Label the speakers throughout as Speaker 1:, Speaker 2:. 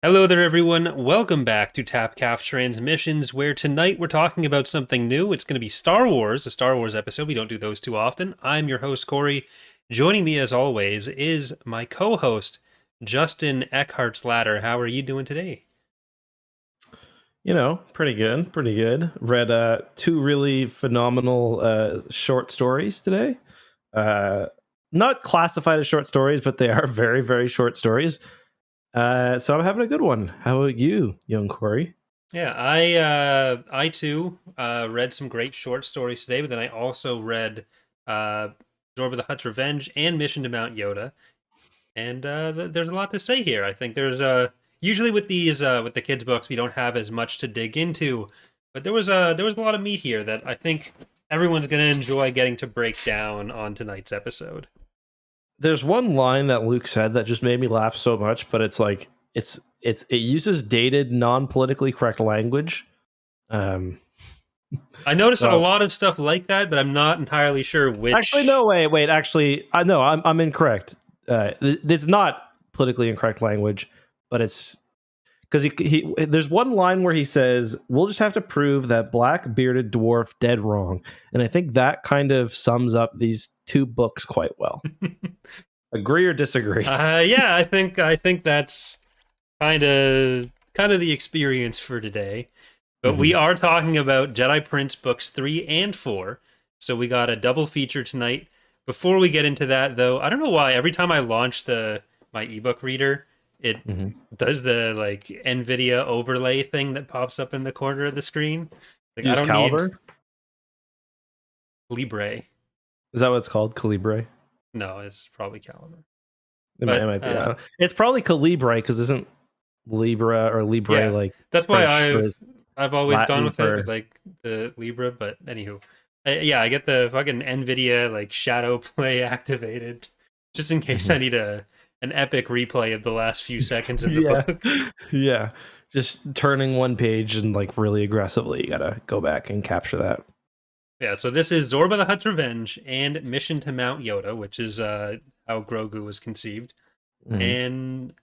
Speaker 1: Hello there, everyone. Welcome back to Tapcaf Transmissions, where tonight we're talking about something new. It's going to be Star Wars, a Star Wars episode. We don't do those too often. I'm your host, Corey. Joining me, as always, is my co host, Justin Eckhart's Ladder. How are you doing today?
Speaker 2: You know, pretty good, pretty good. Read uh, two really phenomenal uh, short stories today. Uh, not classified as short stories, but they are very, very short stories. Uh, so I'm having a good one. How about you, young Corey?
Speaker 1: Yeah, I uh, I too uh, read some great short stories today, but then I also read uh, Zorba the Hutt's Revenge and Mission to Mount Yoda, and uh, th- there's a lot to say here. I think there's uh, usually with these uh, with the kids books we don't have as much to dig into, but there was a there was a lot of meat here that I think everyone's going to enjoy getting to break down on tonight's episode
Speaker 2: there's one line that Luke said that just made me laugh so much, but it's like it's it's it uses dated, non politically correct language. Um,
Speaker 1: I noticed so, a lot of stuff like that, but I'm not entirely sure which.
Speaker 2: Actually, no, wait, wait. Actually, I know I'm I'm incorrect. Uh, it's not politically incorrect language, but it's because he, he there's one line where he says we'll just have to prove that black bearded dwarf dead wrong and i think that kind of sums up these two books quite well agree or disagree
Speaker 1: uh, yeah i think i think that's kind of kind of the experience for today but mm-hmm. we are talking about jedi prince books three and four so we got a double feature tonight before we get into that though i don't know why every time i launch the my ebook reader it mm-hmm. does the like NVIDIA overlay thing that pops up in the corner of the screen.
Speaker 2: Like, Use I don't Calibre?
Speaker 1: Need... Libre.
Speaker 2: Is that what it's called? Calibre?
Speaker 1: No, it's probably Calibre.
Speaker 2: It, but, might, it might, be. Uh, it's probably Calibre because isn't Libra or Libre yeah, like
Speaker 1: that's why I've I've always Latin gone with it with like the Libra. But anywho, I, yeah, I get the fucking Nvidia like shadow play activated just in case mm-hmm. I need a an epic replay of the last few seconds of the
Speaker 2: yeah.
Speaker 1: book.
Speaker 2: yeah. Just turning one page and like really aggressively, you gotta go back and capture that.
Speaker 1: Yeah, so this is Zorba the Hutt's Revenge and Mission to Mount Yoda, which is uh how Grogu was conceived. Mm-hmm. And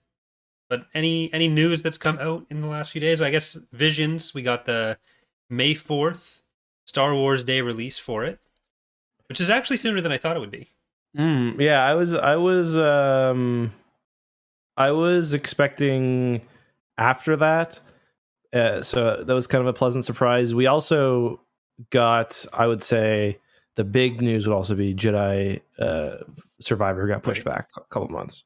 Speaker 1: but any any news that's come out in the last few days? I guess Visions, we got the May 4th Star Wars Day release for it, which is actually sooner than I thought it would be.
Speaker 2: Mm, yeah, I was I was um I was expecting after that. Uh, so that was kind of a pleasant surprise. We also got, I would say, the big news would also be Jedi uh, Survivor got pushed right. back a couple months.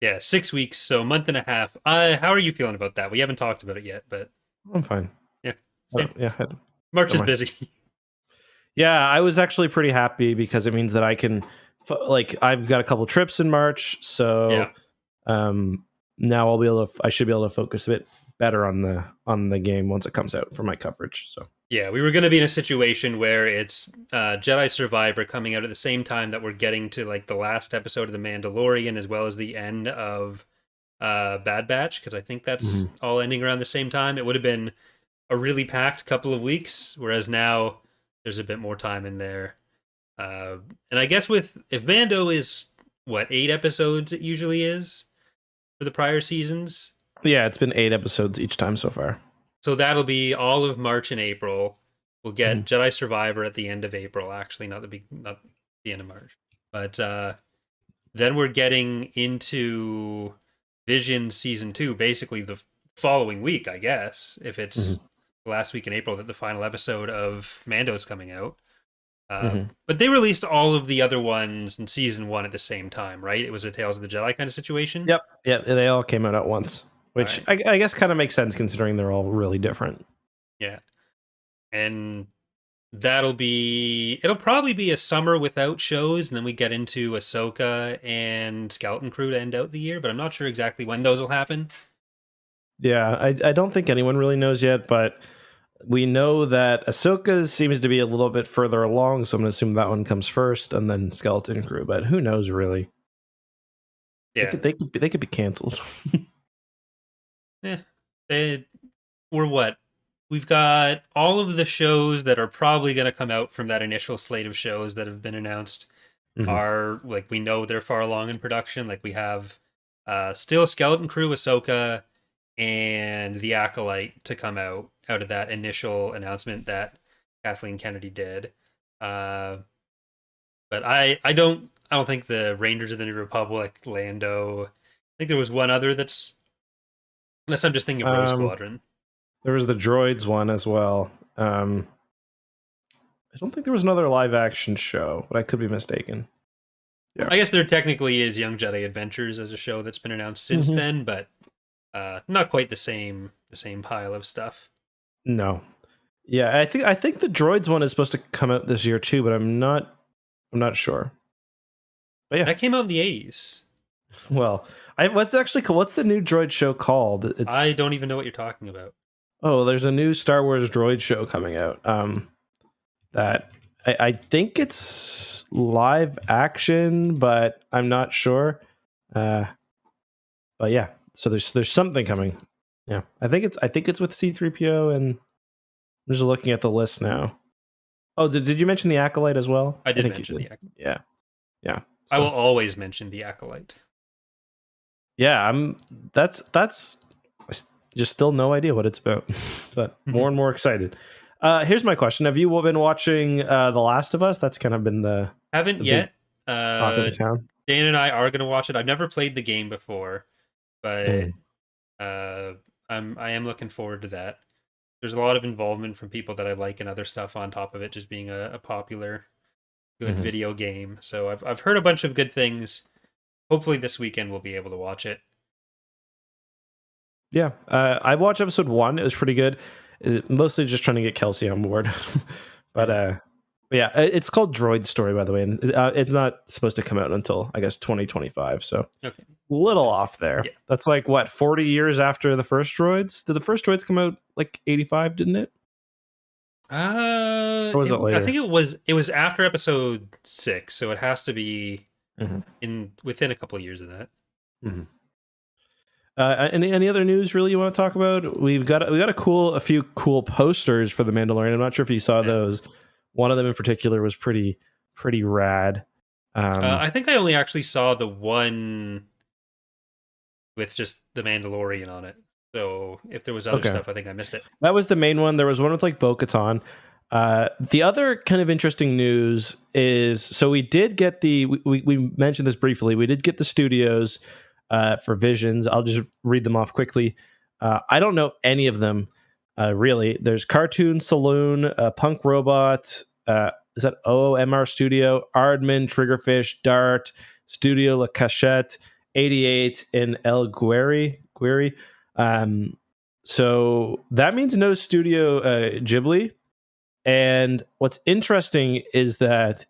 Speaker 1: Yeah, six weeks, so a month and a half. Uh, how are you feeling about that? We haven't talked about it yet, but
Speaker 2: I'm fine.
Speaker 1: Yeah,
Speaker 2: oh, yeah.
Speaker 1: March is busy.
Speaker 2: yeah, I was actually pretty happy because it means that I can like I've got a couple trips in March, so yeah. um, now I'll be able to. I should be able to focus a bit better on the on the game once it comes out for my coverage. So
Speaker 1: yeah, we were going to be in a situation where it's uh, Jedi Survivor coming out at the same time that we're getting to like the last episode of The Mandalorian as well as the end of uh, Bad Batch because I think that's mm-hmm. all ending around the same time. It would have been a really packed couple of weeks, whereas now there's a bit more time in there. Uh, and I guess with if Mando is what eight episodes it usually is for the prior seasons.
Speaker 2: Yeah, it's been eight episodes each time so far.
Speaker 1: So that'll be all of March and April. We'll get mm. Jedi Survivor at the end of April. Actually, not the be- not the end of March, but uh, then we're getting into Vision season two, basically the following week, I guess. If it's mm-hmm. last week in April that the final episode of Mando is coming out. Um, mm-hmm. But they released all of the other ones in season one at the same time, right? It was a Tales of the Jedi kind of situation.
Speaker 2: Yep. Yeah, they all came out at once, which right. I, I, guess kind of makes sense considering they're all really different.
Speaker 1: Yeah, and that'll be it'll probably be a summer without shows, and then we get into Ahsoka and Skeleton Crew to end out the year. But I'm not sure exactly when those will happen.
Speaker 2: Yeah, I I don't think anyone really knows yet, but we know that Ahsoka seems to be a little bit further along, so I'm going to assume that one comes first, and then Skeleton Crew. But who knows, really?
Speaker 1: Yeah,
Speaker 2: they could they could be, they could be canceled.
Speaker 1: yeah, they, we're what? We've got all of the shows that are probably going to come out from that initial slate of shows that have been announced. Mm-hmm. Are like we know they're far along in production. Like we have uh still Skeleton Crew, Ahsoka, and the acolyte to come out out of that initial announcement that Kathleen Kennedy did. Uh, but I I don't I don't think the Rangers of the New Republic, Lando. I think there was one other that's unless I'm just thinking of Rogue
Speaker 2: Um,
Speaker 1: Squadron.
Speaker 2: There was the droids one as well. Um, I don't think there was another live action show, but I could be mistaken. yeah.
Speaker 1: I guess there technically is Young Jedi Adventures as a show that's been announced since
Speaker 2: Mhm.
Speaker 1: then, but uh, not quite the same the same pile of stuff.
Speaker 2: No. Yeah, I think I think the droids one is supposed to come out this year too, but I'm not I'm not sure. But yeah,
Speaker 1: That came out in the 80s.
Speaker 2: well, I what's actually co- what's the new droid show called? It's
Speaker 1: I don't even know what you're talking about.
Speaker 2: Oh, there's a new Star Wars droid show coming out. Um, that I, I think it's live action, but I'm not sure. Uh, but yeah, so there's there's something coming. Yeah, I think it's I think it's with C3PO, and I'm just looking at the list now. Oh, did, did you mention the acolyte as well?
Speaker 1: I did
Speaker 2: you
Speaker 1: mention the acolyte.
Speaker 2: Yeah, yeah.
Speaker 1: I will always mention the acolyte.
Speaker 2: Yeah, I'm. That's that's just still no idea what it's about, but more and more excited. Uh, here's my question: Have you all been watching uh, The Last of Us? That's kind of been the
Speaker 1: Haven't
Speaker 2: The
Speaker 1: yet. Uh. Dan and I are going to watch it. I've never played the game before, but
Speaker 2: Mm.
Speaker 1: uh, I'm I am looking forward to that. There's a lot of involvement from people that I like and other stuff on top of it, just being a, a popular, good
Speaker 2: Mhm.
Speaker 1: video game. So I've I've heard a bunch of good things. Hopefully this weekend we'll be able to watch it.
Speaker 2: Yeah, uh, I watched episode one. It was pretty good. Uh, mostly just trying to get Kelsey on board, but uh, yeah, it's called Droid Story, by the way, and uh, it's not supposed to come out until I guess 2025. So
Speaker 1: Okay.
Speaker 2: a little off there.
Speaker 1: Yeah.
Speaker 2: That's like what 40 years after the first Droids. Did the first Droids come out like 85? Didn't it?
Speaker 1: Uh,
Speaker 2: Or was it
Speaker 1: I
Speaker 2: later?
Speaker 1: think it was it was after episode six, so it has to be
Speaker 2: Mhm.
Speaker 1: in within a couple of years of that.
Speaker 2: Uh, any any other news really you want to talk about? We've got we got a cool a few cool posters for the Mandalorian. I'm not sure if you saw those. One of them in particular was pretty pretty rad. Um,
Speaker 1: uh, I think I only actually saw the one with just the Mandalorian on it. So if there was other
Speaker 2: Okay.
Speaker 1: stuff, I think I missed it.
Speaker 2: that was the main one. There was one with like Bo-Katan. Uh, the other kind of interesting news is so we did get the we, we, mentioned this briefly. We did get the studios uh, for Visions. I'll just read them off quickly. Uh, I don't know any of them uh, really. There's Cartoon Saloon, uh, Punk Robot. Uh, is that OMR Studio? Aardman, Triggerfish, Dart, Studio La Cachette, 88, and El Guiri. Gueri. Um, so that means no Studio Ghibli. And what's interesting is that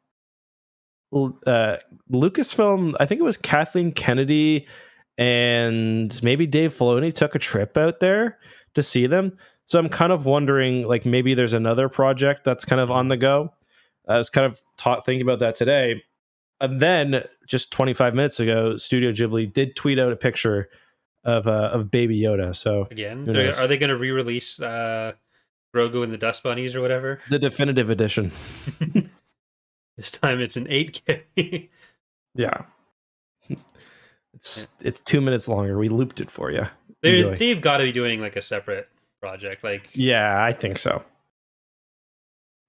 Speaker 2: uh, Lucasfilm, I think it was Kathleen Kennedy and maybe Dave Filoni took a trip out there to see them. So I'm kind of wondering, like maybe there's another project that's kind of on the go. I was kind of taught thinking about that today, and then just 25 minutes ago, Studio Ghibli did tweet out a picture of uh, of Baby Yoda. So
Speaker 1: Again, are they going to re-release uh, Grogu and the Dust Bunnies or whatever?
Speaker 2: the definitive edition.
Speaker 1: This time it's an 8K.
Speaker 2: Yeah. It's it's two minutes longer. We looped it for you.
Speaker 1: They're, they've got to be doing like a separate project. Like,
Speaker 2: Yeah, I think so.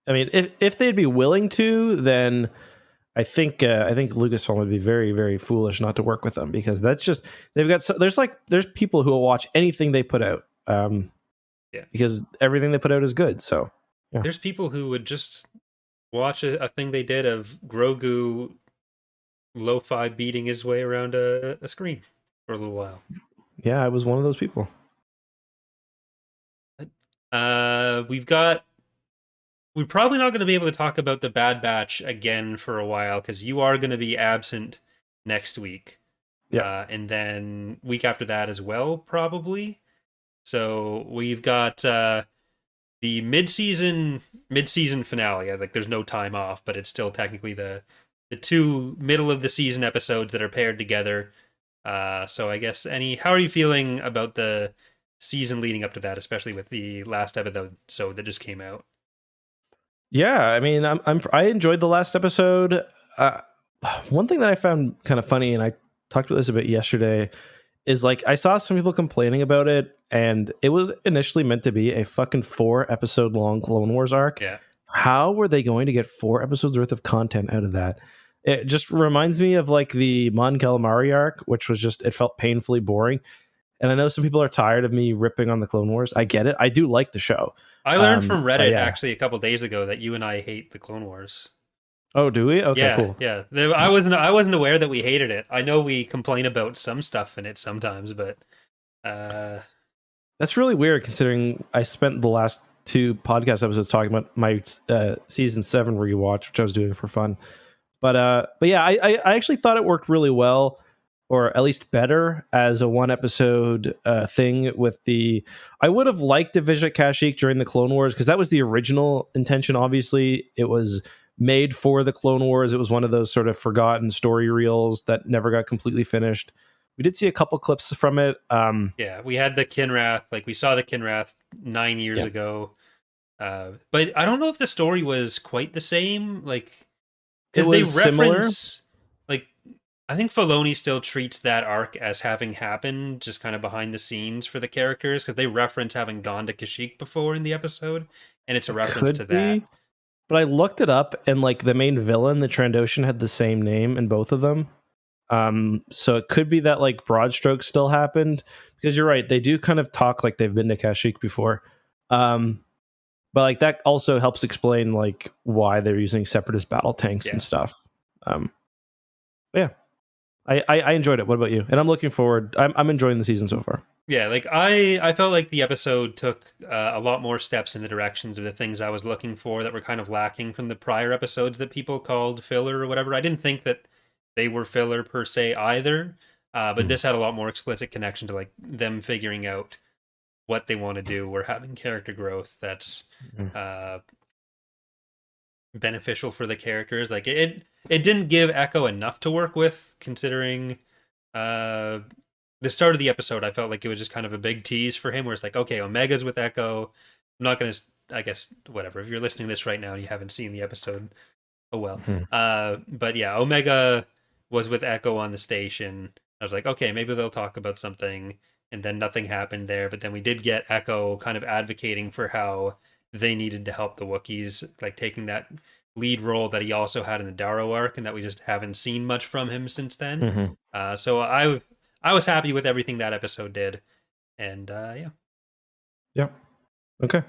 Speaker 2: I mean, if if they'd be willing to, then I think uh, I think Lucasfilm would be very very foolish not to work with them because that's just they've got so, there's like there's people who will watch anything they put out. Um,
Speaker 1: Yeah.
Speaker 2: because everything they put out is good. So Yeah.
Speaker 1: there's people who would just watch a, a thing they did of Grogu lo-fi beating his way around a, a screen for a little while.
Speaker 2: yeah, I was one of those people.
Speaker 1: Uh, we've got. We're probably not going to be able to talk about the Bad Batch again for a while because you are going to be absent next week.
Speaker 2: Yeah.
Speaker 1: Uh, and then week after that as well, probably. So we've got uh, the mid-season mid-season finale. Like, there's no time off, but it's still technically the the two middle of the season episodes that are paired together. Uh, so I guess any how are you feeling about the season leading up to that, especially with the last episode so that just came out?
Speaker 2: Yeah, I mean, I'm, I'm I enjoyed the last episode. Uh, one thing that I found kind of funny, and I talked about this a bit yesterday, is like I saw some people complaining about it, and it was initially meant to be a fucking four episode long Clone Wars arc.
Speaker 1: Yeah.
Speaker 2: How were they going to get four episodes worth of content out of that? It just reminds me of like the Mon Calamari arc, which was just it felt painfully boring. And I know some people are tired of me ripping on the Clone Wars. I get it. I do like the show.
Speaker 1: I learned
Speaker 2: Um,
Speaker 1: from Reddit
Speaker 2: yeah.
Speaker 1: actually a couple days ago that you and I hate the Clone Wars.
Speaker 2: Oh, do we? Okay,
Speaker 1: yeah,
Speaker 2: cool.
Speaker 1: yeah. I wasn't I wasn't aware that we hated it. I know we complain about some stuff in it sometimes, but uh,
Speaker 2: That's really weird considering I spent the last two podcast episodes talking about my uh, season seven rewatch, which I was doing for fun. But uh, but yeah, I, I I actually thought it worked really well, or at least better as a one episode uh, thing. With the, I would have liked to visit Kashyyyk during the Clone Wars because that was the original intention. Obviously, it was made for the Clone Wars. It was one of those sort of forgotten story reels that never got completely finished. We did see a couple clips from it. Um,
Speaker 1: yeah, we had the Kinrath, like we saw the Kinrath nine years
Speaker 2: Yeah.
Speaker 1: ago. Uh, but I don't know if the story was quite the same, like because they
Speaker 2: was similar.
Speaker 1: reference like I think Filoni still treats that arc as having happened, just kind of behind the scenes for the characters, because they reference having gone to Kashyyyk before in the episode, and it's a reference to that.
Speaker 2: But I looked it up, and like the main villain, the Trandoshan, had the same name in both of them. Um, so it could be that like broad strokes still happened because you're right. They do kind of talk like they've been to Kashyyyk before. Um, but like that also helps explain like why they're using separatist battle tanks
Speaker 1: Yeah.
Speaker 2: and stuff. Um, but yeah, I, I I enjoyed it. What about you? And I'm looking forward. I'm I'm enjoying the season so far.
Speaker 1: Yeah, like I, I felt like the episode took uh, a lot more steps in the directions of the things I was looking for that were kind of lacking from the prior episodes that people called filler or whatever. I didn't think that they were filler per se either, uh, but
Speaker 2: Hmm.
Speaker 1: this had a lot more explicit connection to like them figuring out what they want to do. We're having character growth that's
Speaker 2: Mhm.
Speaker 1: uh, beneficial for the characters. Like it, it didn't give Echo enough to work with, considering uh, the start of the episode. I felt like it was just kind of a big tease for him, where it's like, okay, Omega's with Echo. I'm not gonna, I guess, whatever. If you're listening to this right now and you haven't seen the episode, oh well.
Speaker 2: Mhm.
Speaker 1: Uh, but yeah, Omega was with Echo on the station. I was like, okay, maybe they'll talk about something, and then nothing happened there. But then we did get Echo kind of advocating for how they needed to help the Wookiees, like taking that lead role that he also had in the Darrow arc, and that we just haven't seen much from him since then.
Speaker 2: Mm-hmm.
Speaker 1: Uh, so I I was happy with everything that episode did, and uh, yeah,
Speaker 2: Yep. Okay.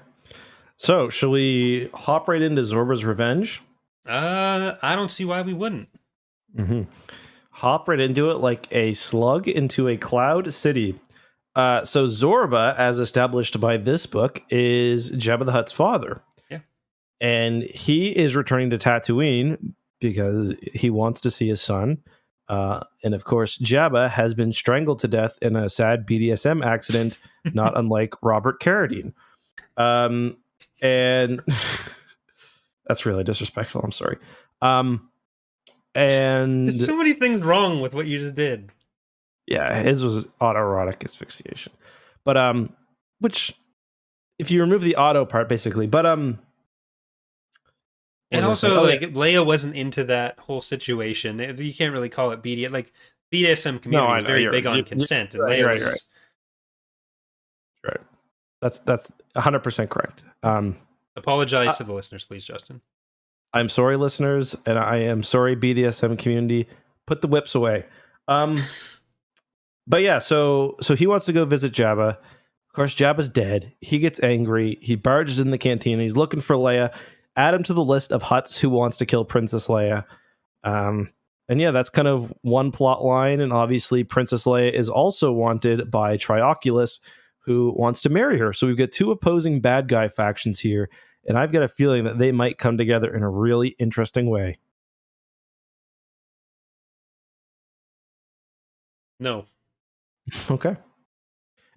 Speaker 2: So, shall we hop right into Zorba's Revenge?
Speaker 1: uh, I don't see why we wouldn't.
Speaker 2: Mm-hmm. Hop right into it like a slug into a cloud city. Uh, so, Zorba, as established by this book, is Jabba the Hutt's father.
Speaker 1: Yeah.
Speaker 2: And he is returning to Tatooine because he wants to see his son. Uh, and of course, Jabba has been strangled to death in a sad BDSM accident, not unlike Robert Carradine. Um, and that's really disrespectful. I'm sorry. Um, and
Speaker 1: There's so many things wrong with what you just did.
Speaker 2: Yeah, his was autoerotic asphyxiation, but um, which if you remove the auto part, basically, but um,
Speaker 1: And also,
Speaker 2: saying?
Speaker 1: like Leia wasn't into that whole situation. It- you can't really call it BDSM. Like BDSM community
Speaker 2: I
Speaker 1: is very
Speaker 2: you're-
Speaker 1: big on
Speaker 2: you're-
Speaker 1: consent, and
Speaker 2: right,
Speaker 1: Leia
Speaker 2: right,
Speaker 1: was
Speaker 2: right. oh, right, that's that's 100 percent correct. Um,
Speaker 1: apologize
Speaker 2: Uh,
Speaker 1: to the listeners, please, Justin.
Speaker 2: I'm sorry, listeners, and I am sorry, BDSM community. Put the whips away. Um, but yeah, so so he wants to go visit Jabba. Of course, Jabba's dead. He gets angry. He barges in the cantina. He's looking for Leia. Add him to the list of Hutts who wants to kill Princess Leia. Um, and yeah, that's kind of one plot line. And obviously, Princess Leia is also wanted by Trioculus, who wants to marry her. So we've got two opposing bad guy factions here. And I've got a feeling that they might come together in a really interesting way.
Speaker 1: No,
Speaker 2: Okay. And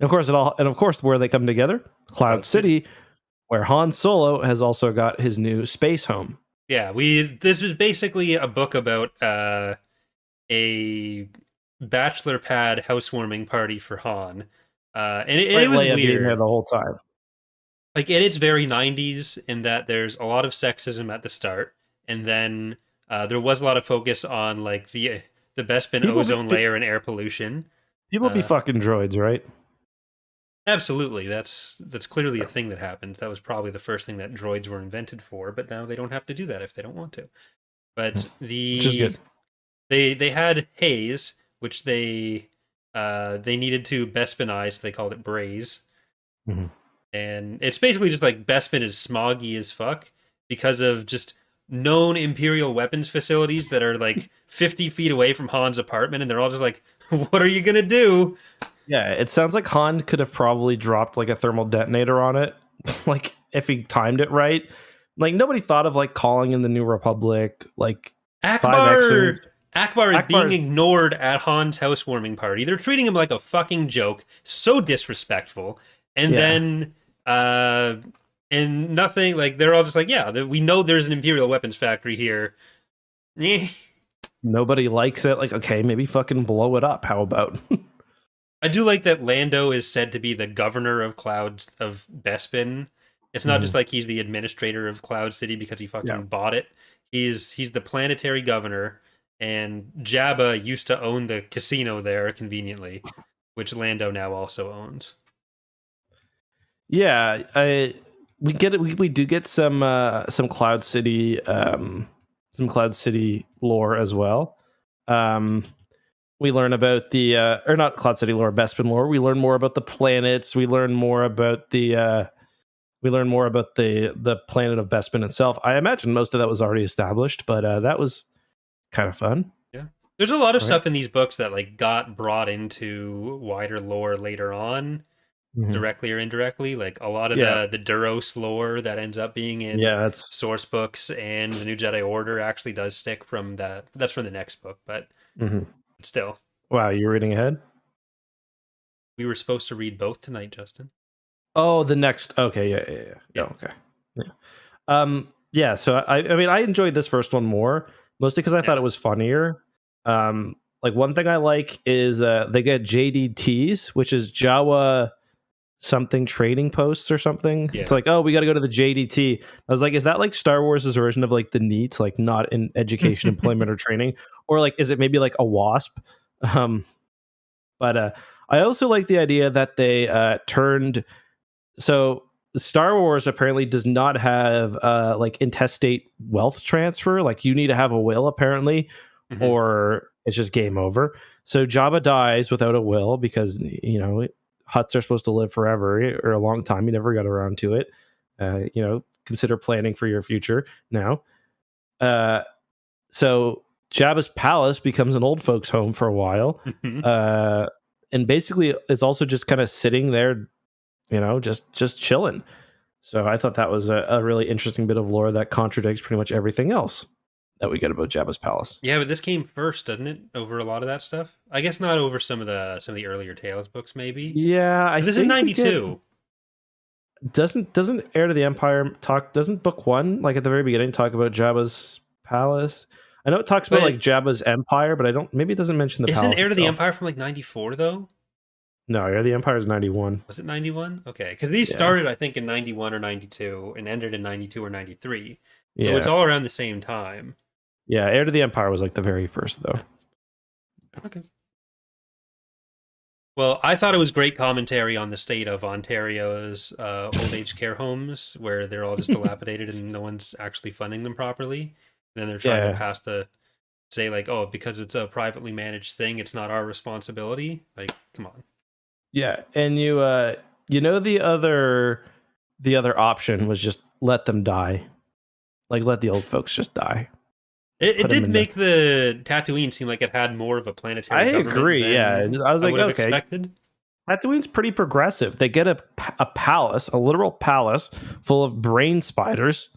Speaker 2: of course, it all, and of course, where they come together, Cloud
Speaker 1: City.
Speaker 2: Where Han Solo has also got his new space home.
Speaker 1: yeah, we. This was basically a book about uh, a bachelor pad housewarming party for Han, uh, and it, it was
Speaker 2: Leia
Speaker 1: weird.
Speaker 2: the whole time.
Speaker 1: like it is very 90s in that there's a lot of sexism at the start and then uh, there was a lot of focus on like the the Bespin
Speaker 2: People
Speaker 1: ozone
Speaker 2: did-
Speaker 1: layer and air pollution
Speaker 2: People be
Speaker 1: Uh,
Speaker 2: fucking droids, right?
Speaker 1: Absolutely, that's that's clearly a thing that happened. That was probably the first thing that droids were invented for, but now they don't have to do that if they don't want to. But the
Speaker 2: Which is good.
Speaker 1: they they had haze, which they uh they needed to Bespinize, so they called it braze.
Speaker 2: Mhm.
Speaker 1: And it's basically just like Bespin is smoggy as fuck because of just known Imperial weapons facilities that are like 50 feet away from Han's apartment, and they're all just like, What are you gonna do?
Speaker 2: Yeah, it sounds like Han could have probably dropped like a thermal detonator on it, like if he timed it right. Like nobody thought of like calling in the New Republic, like Ackbar
Speaker 1: Ackbar is
Speaker 2: Ackbar's-
Speaker 1: being ignored at Han's housewarming party. They're treating him like a fucking joke. So disrespectful. And
Speaker 2: Yeah.
Speaker 1: then uh and nothing like they're all just like, yeah, we know there's an Imperial weapons factory here.
Speaker 2: Nobody likes it. Like, okay, maybe fucking blow it up. How about?
Speaker 1: I do like that Lando is said to be the governor of Clouds of Bespin. It's not
Speaker 2: Mhm.
Speaker 1: just like he's the administrator of Cloud City because he fucking
Speaker 2: Yeah.
Speaker 1: bought it. He's he's the planetary governor, and Jabba used to own the casino there conveniently, which Lando now also owns.
Speaker 2: yeah, I we get it. We, we do get some uh some Cloud City um some Cloud City lore as well. Um, we learn about the uh or not Cloud City lore, Bespin lore. We learn more about the planets. We learn more about the uh we learn more about the the planet of Bespin itself. I imagine most of that was already established, but uh that was kind of fun.
Speaker 1: Yeah, there's a lot of
Speaker 2: Right.
Speaker 1: stuff in these books that like got brought into wider lore later on, directly or indirectly. Like a lot of
Speaker 2: Yeah.
Speaker 1: the the Duros lore that ends up being in
Speaker 2: Yeah, that's
Speaker 1: source books and the New Jedi Order actually does stick from that. That's from the next book, but
Speaker 2: mm-hmm.
Speaker 1: still,
Speaker 2: wow. You're reading ahead.
Speaker 1: we were supposed to read both tonight, Justin.
Speaker 2: Oh, the next. Okay, yeah, yeah, yeah.
Speaker 1: Yeah.
Speaker 2: Oh, okay, yeah. Um, yeah. So I, I mean, I enjoyed this first one more, mostly because I thought it was funnier. Um, like one thing I like is uh they get JDTs, which is Jawa something trading posts or something.
Speaker 1: Yeah.
Speaker 2: It's like, oh, we got to go to the JDT. I was like, is that like Star Wars' version of like the NEET, like not in education, employment, or training, or like is it maybe like a WASP? Um, but uh, I also like the idea that they uh turned so Star Wars apparently does not have uh like intestate wealth transfer. Like you need to have a will apparently,
Speaker 1: Mhm.
Speaker 2: or it's just game over. So Jabba dies without a will because you know Hutts are supposed to live forever or a long time. You never got around to it. Uh, you know, consider planning for your future now. Uh, so Jabba's palace becomes an old folks' home for a while
Speaker 1: Mhm.
Speaker 2: uh and basically it's also just kind of sitting there you know just just chilling so i thought that was a, a really interesting bit of lore that contradicts pretty much everything else that we get about jabba's palace
Speaker 1: yeah, but this came first, doesn't it? Over a lot of that stuff. I guess not over some of the some of the earlier Tales books, maybe.
Speaker 2: yeah i
Speaker 1: this is ninety
Speaker 2: doesn't doesn't heir to the empire talk doesn't book one like at the very beginning talk about jabba's palace i know it talks about
Speaker 1: But-
Speaker 2: like jabba's empire but i don't maybe it doesn't mention the
Speaker 1: Isn't Heir to the. Empire from like ninety four though?
Speaker 2: no heir to the empire is 91
Speaker 1: Was it ninety one? Okay, because these
Speaker 2: Yeah.
Speaker 1: started I think in ninety one or ninety two and ended in ninety two or ninety three.
Speaker 2: yeah
Speaker 1: So it's all around the same time.
Speaker 2: Yeah heir to the empire was like the very first though
Speaker 1: Okay. Well, I thought it was great commentary on the state of Ontario's uh, old age care homes, where they're all just dilapidated and no one's actually funding them properly. And then they're trying
Speaker 2: Yeah.
Speaker 1: to pass the say like, oh, because it's a privately managed thing, it's not our responsibility. Like, come on.
Speaker 2: Yeah, and you uh you know the other the other option was just let them die. Like let the old folks just die.
Speaker 1: It, it did
Speaker 2: in the-
Speaker 1: make the Tatooine seem like it had more of a planetary.
Speaker 2: I agree. Yeah, I was like,
Speaker 1: have
Speaker 2: okay,
Speaker 1: expected.
Speaker 2: Tatooine's pretty progressive. They get a a palace, a literal palace full of brain spiders.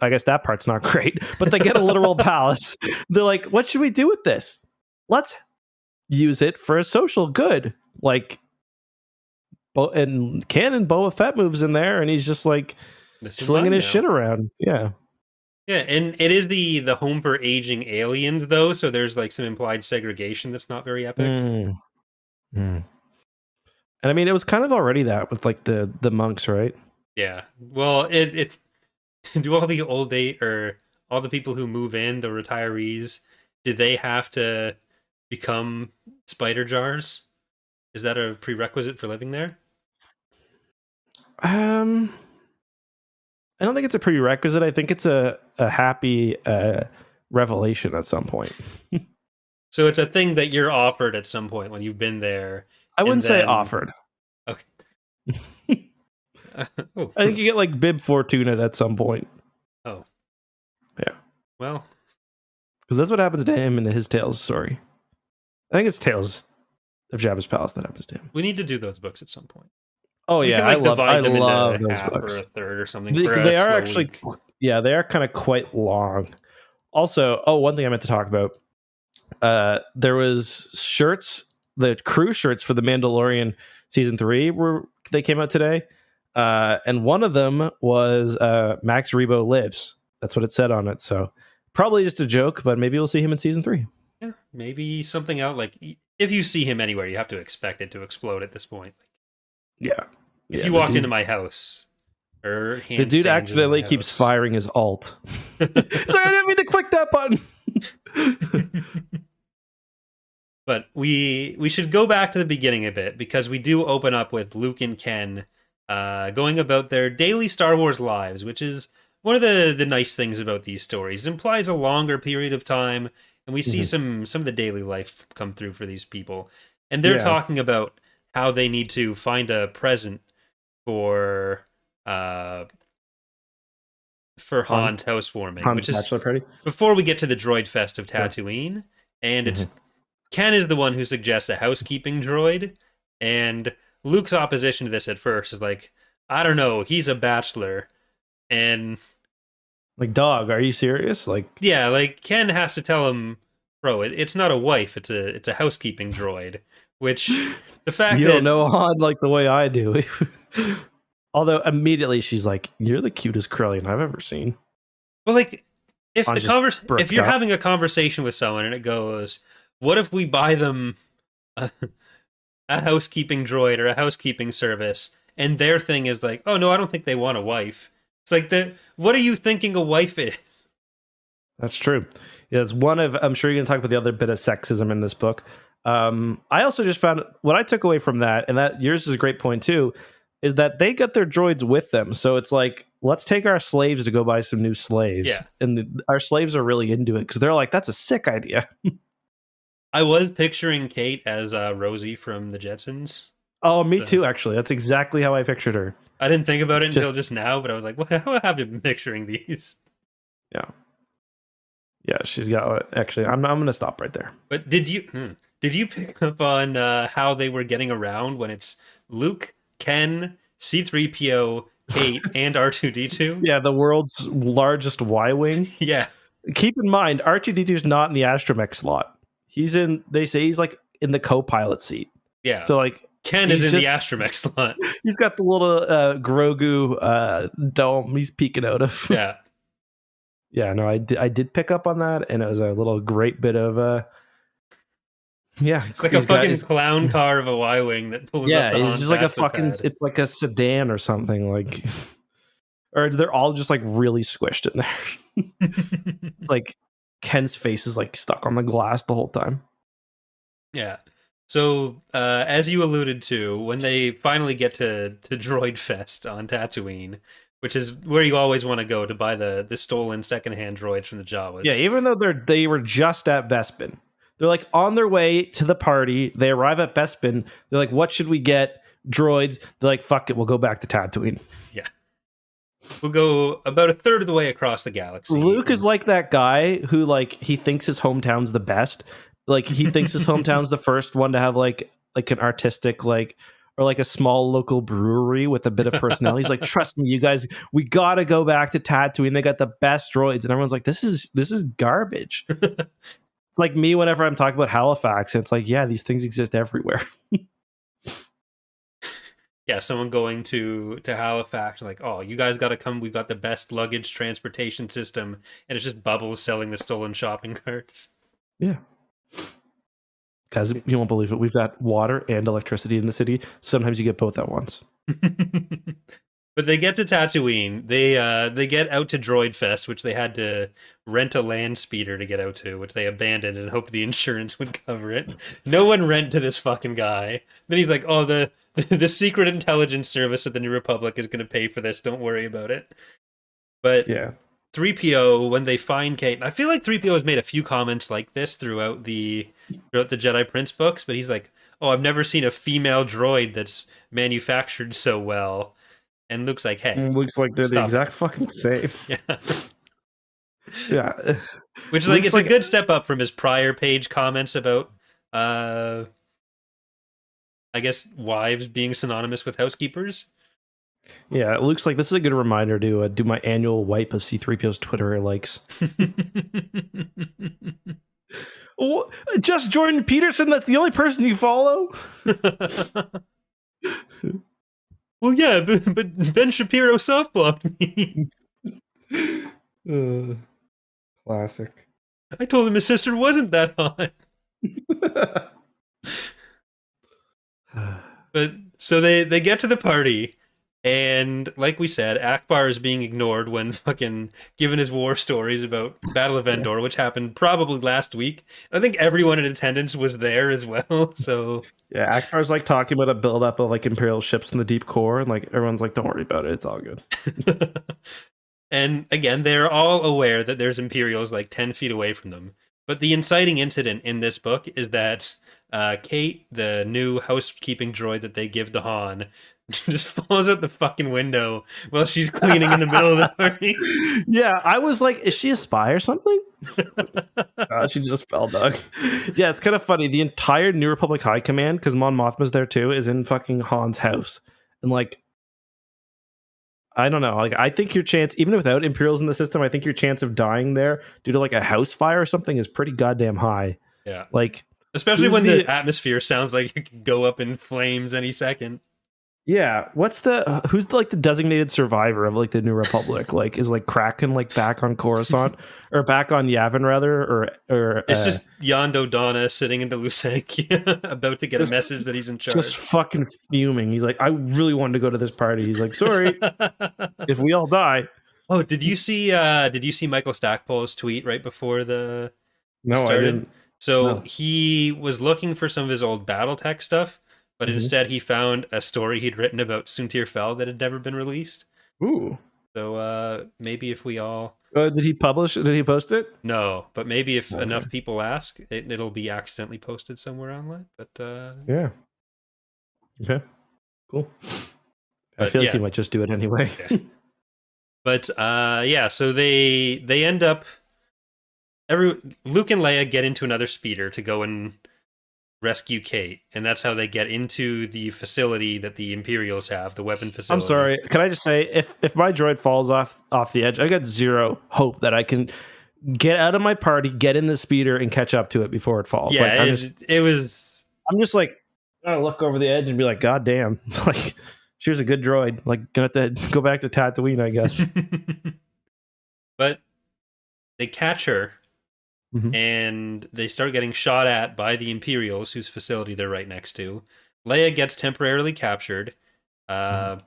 Speaker 2: I guess that part's not great, but they get a literal palace. They're like, what should we do with this? Let's use it for a social good. Like, Bo- and Canon Boba Fett moves in there, and he's just like slinging his
Speaker 1: now.
Speaker 2: shit around. Yeah.
Speaker 1: Yeah, and it is the the home for aging aliens though, so there's like some implied segregation that's not very epic.
Speaker 2: Mm. Mm. And I mean, it was kind of already that with like the the monks, right?
Speaker 1: Yeah. Well, it it's do all the old date or all the people who move in, the retirees, did they have to become spider jars? Is that a prerequisite for living there?
Speaker 2: Um, I don't think it's a prerequisite. I think it's a a happy uh, revelation at some point.
Speaker 1: So it's a thing that you're offered at some point when you've been there.
Speaker 2: I wouldn't say
Speaker 1: then-
Speaker 2: offered.
Speaker 1: oh,
Speaker 2: I think you get like Bib Fortuna at some point Oh. Yeah.
Speaker 1: well,
Speaker 2: because that's what happens to him in his Tales story. I think it's Tales of Jabba's Palace that happens to him.
Speaker 1: we need to do those books at some point.
Speaker 2: Oh yeah,
Speaker 1: can, like,
Speaker 2: I love I love those books.
Speaker 1: or a third or something.
Speaker 2: They, they are actually
Speaker 1: week.
Speaker 2: Yeah, they are kind of quite long. Also, oh, one thing I meant to talk about. Uh there was shirts, the crew shirts for the Mandalorian season 3 were they came out today. Uh and one of them was uh Max Rebo lives. That's what it said on it. So probably just a joke, but maybe we'll see him in season 3.
Speaker 1: Yeah, maybe something out like if you see him anywhere, you have to expect it to explode at this point.
Speaker 2: Yeah.
Speaker 1: If
Speaker 2: Yeah,
Speaker 1: you walked into my house,
Speaker 2: the dude accidentally keeps firing his alt. Sorry, I didn't mean to click that button.
Speaker 1: but we we should go back to the beginning a bit because we do open up with Luke and Ken uh, going about their daily Star Wars lives, which is one of the the nice things about these stories. It implies a longer period of time, and we see
Speaker 2: Mhm.
Speaker 1: some some of the daily life come through for these people. And they're
Speaker 2: Yeah.
Speaker 1: talking about how they need to find a present for uh for
Speaker 2: Han-
Speaker 1: Han's housewarming,
Speaker 2: Han's
Speaker 1: which is
Speaker 2: party.
Speaker 1: before we get to the droid fest of
Speaker 2: Yeah.
Speaker 1: Tatooine, and it's
Speaker 2: Mm-hmm.
Speaker 1: Ken is the one who suggests a housekeeping droid, and Luke's opposition to this at first is like, I don't know, he's a bachelor, and
Speaker 2: Like, dog, are you serious? Like,
Speaker 1: yeah, like Ken has to tell him, bro, it, it's not a wife, it's a it's a housekeeping droid, which the fact
Speaker 2: you
Speaker 1: that
Speaker 2: don't know Han like the way I do. Although immediately she's like, "You're the cutest Krellian I've ever seen."
Speaker 1: Well, like if
Speaker 2: I
Speaker 1: the convers- if you're having a conversation with someone and it goes, "What if we buy them a, a housekeeping droid or a housekeeping service?" and their thing is like, "Oh no, I don't think they want a wife." It's like the what are you thinking a wife is?
Speaker 2: That's true. Yeah, it's one of. I'm sure you're going to talk about the other bit of sexism in this book. Um, I also just found what I took away from that, and that yours is a great point too, is that they got their droids with them. So it's like, let's take our slaves to go buy some new slaves.
Speaker 1: Yeah.
Speaker 2: and the, our slaves are really into it because they're like, "That's a sick idea."
Speaker 1: I was picturing Kate as uh, Rosie from the Jetsons.
Speaker 2: Oh, me too. Actually, that's exactly how I pictured her.
Speaker 1: I didn't think about it until just now, but I was like, "What? How have you been picturing these?"
Speaker 2: Yeah. Yeah, she's got. Actually, I'm. I'm going to stop right there.
Speaker 1: But did you hmm, did you pick up on uh, how they were getting around when it's Luke, Ken, C3PO, Kate, and R2D2?
Speaker 2: Yeah, the world's largest Y wing.
Speaker 1: Yeah.
Speaker 2: Keep in mind, R2D2 is not in the astromech slot. He's in. They say he's like in the co-pilot seat.
Speaker 1: Yeah.
Speaker 2: So like
Speaker 1: Ken is in
Speaker 2: just-
Speaker 1: the astromech slot.
Speaker 2: he's got the little uh, Grogu uh, dome. He's peeking out of.
Speaker 1: Yeah.
Speaker 2: yeah, no, I did. I did pick up on that, and it was a little great bit of. uh Yeah,
Speaker 1: It's like a
Speaker 2: he's got
Speaker 1: fucking clown car of a Y Wing that pulls
Speaker 2: yeah, it's just like a fucking.
Speaker 1: pad.
Speaker 2: It's like a sedan or something. Like, or they're all just like really squished in there. like Ken's face is like stuck on the glass the whole time.
Speaker 1: Yeah. So, uh, as you alluded to, when they finally get to, to Droid Fest on Tatooine, which is where you always want to go to buy the, the stolen secondhand droids from the Jawas.
Speaker 2: Yeah, even though they're they were just at Bespin, they're like on their way to the party. They arrive at Bespin. They're like, "What should we get?" Droids. They're like, "Fuck it, we'll go back to Tatooine." Yeah.
Speaker 1: We'll go about a third of the way across the galaxy.
Speaker 2: Luke is like that guy who like he thinks his hometown's the best. Like he thinks his hometown's the first one to have like like an artistic like or like a small local brewery with a bit of personality. He's like, trust me, you guys, we gotta go back to Tatooine. They got the best droids, and everyone's like, this is this is garbage. it's like me whenever I'm talking about Halifax, and it's like, yeah, these things exist everywhere.
Speaker 1: yeah, someone going to to Halifax, like, oh, you guys got to come. We've got the best luggage transportation system, and it's just Bubbles selling the stolen shopping carts.
Speaker 2: Yeah. Because you won't believe it. We've got water and electricity in the city. Sometimes you get both at once.
Speaker 1: But they get to Tatooine. They uh they get out to Droid Fest, which they had to rent a land speeder to get out to, which they abandoned and hoped the insurance would cover it. No one rent to this fucking guy. Then he's like, "Oh, the the secret intelligence service of the New Republic is going to pay for this. Don't worry about it." But
Speaker 2: Yeah.
Speaker 1: 3PO when they find Kate. I feel like 3PO has made a few comments like this throughout the throughout the Jedi Prince books, but he's like, "Oh, I've never seen a female droid that's manufactured so well." And looks like, hey,
Speaker 2: It looks like they're the exact fucking same.
Speaker 1: yeah.
Speaker 2: Yeah.
Speaker 1: Which is like it's
Speaker 2: like-
Speaker 1: a good step up from his prior page comments about uh I guess wives being synonymous with housekeepers.
Speaker 2: Yeah, it looks like this is a good reminder to uh, do my annual wipe of C3PO's Twitter likes. Oh, just Jordan Peterson, that's the only person you follow?
Speaker 1: Well, yeah, but, but Ben Shapiro softblocked me.
Speaker 2: Uh, classic.
Speaker 1: I told him his sister wasn't that hot. But so they they get to the party, and like we said, Ackbar is being ignored when fucking given his war stories about Battle of Endor, which happened probably last week. I think everyone in attendance was there as well. So
Speaker 2: yeah, Ackbar's like talking about a buildup of like Imperial ships in the deep core, and like everyone's like, don't worry about it, it's all good.
Speaker 1: and again, they're all aware that there's Imperials like 10 feet away from them. But the inciting incident in this book is that uh, Kate, the new housekeeping droid that they give to Han, just falls out the fucking window while she's cleaning in the middle of the party.
Speaker 2: Yeah, I was like, is she a spy or something? Uh, she just fell, Doug. Yeah, it's kind of funny. The entire New Republic High Command, because Mon Mothma's there too, is in fucking Han's house, and like, I don't know. Like, I think your chance, even without Imperials in the system, I think your chance of dying there due to like a house fire or something is pretty goddamn high.
Speaker 1: Yeah.
Speaker 2: Like,
Speaker 1: Especially when the,
Speaker 2: the-
Speaker 1: atmosphere sounds like it could go up in flames any second.
Speaker 2: Yeah, what's the who's the, like the designated survivor of like the New Republic? like, is like Kraken like back on Coruscant or back on Yavin rather, or or
Speaker 1: It's
Speaker 2: uh,
Speaker 1: just Yando Donna sitting in the Lusank about to get a message that he's in charge.
Speaker 2: just fucking fuming. He's like, I really wanted to go to this party. He's like, sorry, if we all die.
Speaker 1: oh, did you see uh did you see Michael Stackpole's tweet right before the
Speaker 2: No, I didn't.
Speaker 1: So
Speaker 2: No.
Speaker 1: he was looking for some of his old BattleTech stuff, but
Speaker 2: Mhm.
Speaker 1: instead he found a story he'd written about Soontir Fel that had never been released.
Speaker 2: Ooh.
Speaker 1: So uh maybe if we all
Speaker 2: Uh, did he publish? Did he post it?
Speaker 1: no, but maybe if
Speaker 2: Okay.
Speaker 1: enough people ask, it, it'll be accidentally posted somewhere online. But uh
Speaker 2: Yeah. Okay. Cool. I
Speaker 1: But
Speaker 2: feel like
Speaker 1: yeah.
Speaker 2: he might just do it anyway.
Speaker 1: Yeah. But uh yeah, so they they end up every Luke and Leia get into another speeder to go and rescue Kate, and that's how they get into the facility that the Imperials have, the weapon facility.
Speaker 2: I'm sorry. Can I just say, if if my droid falls off off the edge, I got zero hope that I can get out of my party, get in the speeder, and catch up to it before it falls.
Speaker 1: Yeah,
Speaker 2: like, I'm
Speaker 1: it,
Speaker 2: just
Speaker 1: it was
Speaker 2: I'm just like gonna look over the edge and be like, God damn, like she was a good droid. Like gonna have to go back to Tatooine, I guess.
Speaker 1: but they catch her
Speaker 2: Mhm.
Speaker 1: and they start getting shot at by the Imperials, whose facility they're right next to. Leia gets temporarily captured. Uh,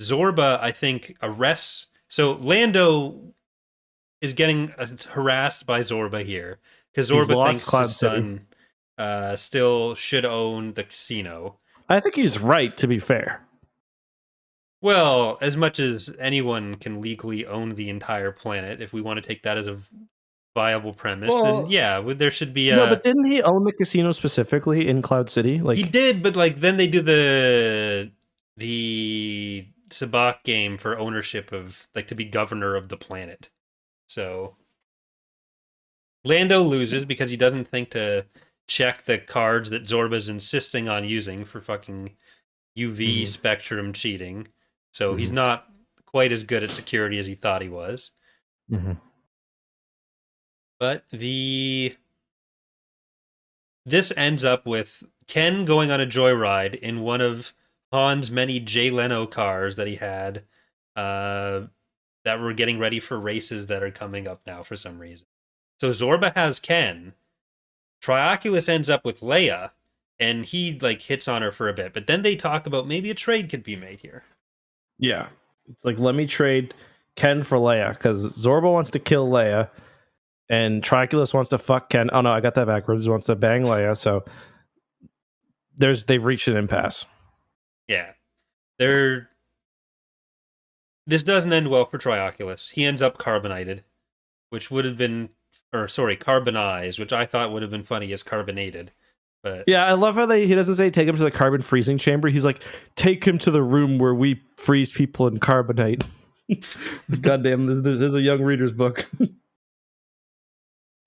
Speaker 1: Zorba, I think, arrests. So Lando is getting uh, harassed by Zorba here because Zorba thinks
Speaker 2: Cloud
Speaker 1: his son uh, still should own the casino.
Speaker 2: I think he's right. To be fair,
Speaker 1: Well, as much as anyone can legally own the entire planet, if we want to take that as a viable premise,
Speaker 2: Well-
Speaker 1: then yeah, there should be a.
Speaker 2: no, but didn't he own the casino specifically in Cloud City? Like,
Speaker 1: he did, but like then they do the the sabacc game for ownership of like to be governor of the planet. So Lando loses because he doesn't think to check the cards that Zorba's insisting on using for fucking UV
Speaker 2: Mhm.
Speaker 1: spectrum cheating. So he's
Speaker 2: Mhm.
Speaker 1: not quite as good at security as he thought he was.
Speaker 2: Mhm.
Speaker 1: But the this ends up with Ken going on a joyride in one of Han's many Jay Leno cars that he had uh, that were getting ready for races that are coming up now for some reason. So Zorba has Ken. Trioculus ends up with Leia, and he like hits on her for a bit. But then they talk about maybe a trade could be made here.
Speaker 2: yeah. It's like let me trade Ken for Leia because Zorba wants to kill Leia, and Trioculus wants to fuck Ken. Oh no, I got that backwards. He wants to bang Leia. So there's they've reached an impasse.
Speaker 1: Yeah. They're this doesn't end well for Trioculus. He ends up carbonated, which would have been or sorry, carbonized, which I thought would have been funny as carbonated. But
Speaker 2: Yeah, I love how they he doesn't say take him to the carbon freezing chamber. He's like, take him to the room where we freeze people in carbonite. Goddamn, this, this is a young reader's book.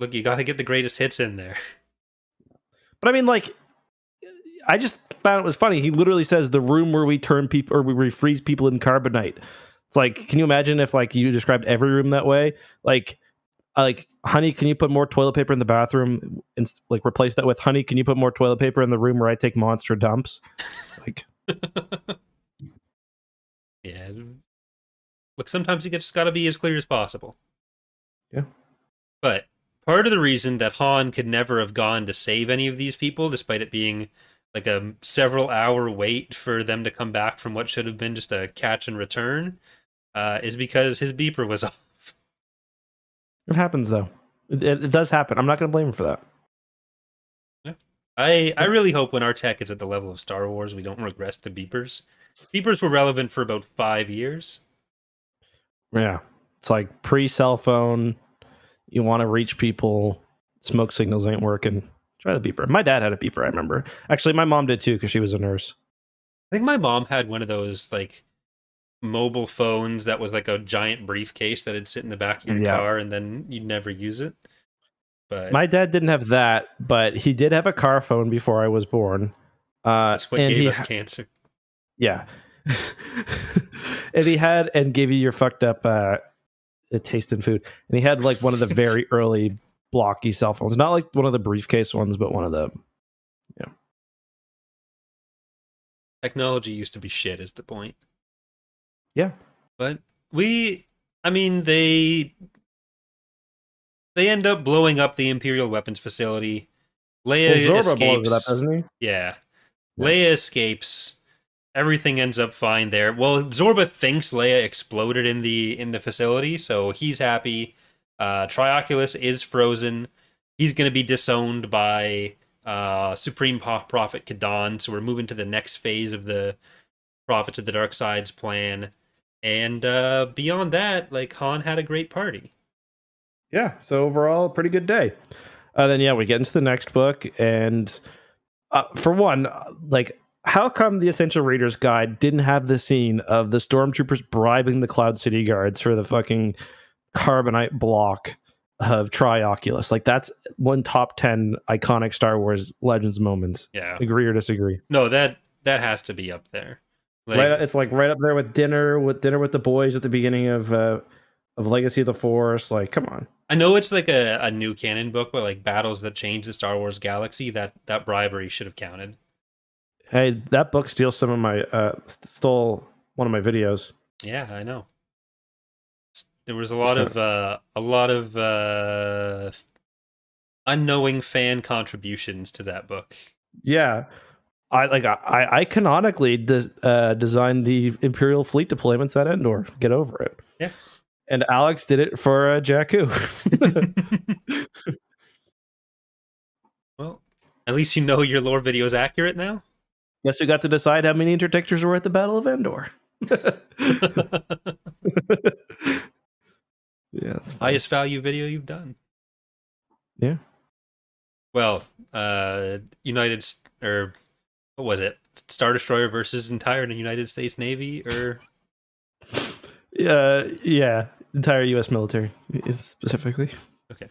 Speaker 1: look, you got to get the greatest hits in there.
Speaker 2: But I mean, like, I just found it was funny. He literally says the room where we turn people or we freeze people in carbonite. It's like, can you imagine if like you described every room that way? Like, like, honey, can you put more toilet paper in the bathroom and like replace that with honey? Can you put more toilet paper in the room where I take monster dumps? Like,
Speaker 1: Yeah. Look, sometimes it just got to be as clear as possible.
Speaker 2: Yeah.
Speaker 1: But part of the reason that Han could never have gone to save any of these people, despite it being like a several hour wait for them to come back from what should have been just a catch and return, uh, is because his beeper was off.
Speaker 2: it happens though. It, it, does happen. I'm not going to blame him for that. Yeah.
Speaker 1: I I really hope when our tech is at the level of Star Wars, we don't regress to beepers. Beepers were relevant for about five years.
Speaker 2: Yeah. It's like pre cell phone. You want to reach people. Smoke signals ain't working. Try the beeper. My dad had a beeper, I remember. Actually, my mom did too because she was a nurse.
Speaker 1: I think my mom had one of those like mobile phones that was like a giant briefcase that'd sit in the back of your
Speaker 2: Yeah.
Speaker 1: car and then you'd never use it. But
Speaker 2: My dad didn't have that, but he did have a car phone before I was born. Uh,
Speaker 1: that's what
Speaker 2: and
Speaker 1: gave
Speaker 2: he
Speaker 1: us
Speaker 2: ha-
Speaker 1: cancer.
Speaker 2: Yeah. and he had and gave you your fucked up uh taste in food. And he had like one of the very early blocky cell phones. Not like one of the briefcase ones, but one of the yeah.
Speaker 1: Technology used to be shit, is the point.
Speaker 2: Yeah.
Speaker 1: But we, I mean, they they end up blowing up the Imperial weapons facility. Leia
Speaker 2: Well,
Speaker 1: escapes.
Speaker 2: up?
Speaker 1: Yeah.
Speaker 2: Yeah.
Speaker 1: Leia escapes. Everything ends up fine there. Well, Zorba thinks Leia exploded in the in the facility, so he's happy. Uh Trioculus is frozen. He's going to be disowned by uh Supreme Prophet Kadann, so we're moving to the next phase of the Prophets of the Dark Side's plan. And uh beyond that, like Han had a great party.
Speaker 2: Yeah. So overall, pretty good day. Uh, then yeah, we get into the next book, and uh, for one, uh, like, how come the Essential Reader's Guide didn't have the scene of the stormtroopers bribing the Cloud City guards for the fucking carbonite block of Trioculus? Like, that's one top ten iconic Star Wars Legends moments.
Speaker 1: Yeah.
Speaker 2: Agree or disagree?
Speaker 1: No, that that has to be up there. Like,
Speaker 2: right, it's like right up there with dinner with dinner with the boys at the beginning of uh, of Legacy of the Force. Like, come on.
Speaker 1: I know it's like a, a new canon book, but like battles that change the Star Wars galaxy, that that bribery should have counted.
Speaker 2: Hey, that book steals some of my uh st- stole one of my videos.
Speaker 1: Yeah, I know. There was a lot of uh, a lot of uh, unknowing fan contributions to that book.
Speaker 2: Yeah. I like I I canonically des, uh, designed the Imperial fleet deployments at Endor. Get over it.
Speaker 1: Yeah.
Speaker 2: And Alex did it for uh, Jakku.
Speaker 1: well, at least you know your lore video is accurate now.
Speaker 2: Guess who got to decide how many interdictors were at the Battle of Endor? yeah.
Speaker 1: Highest value video you've done.
Speaker 2: Yeah.
Speaker 1: Well, uh, United or what was it? Star Destroyer versus entire United States Navy, or
Speaker 2: Uh, yeah, entire U.S. military specifically.
Speaker 1: Okay.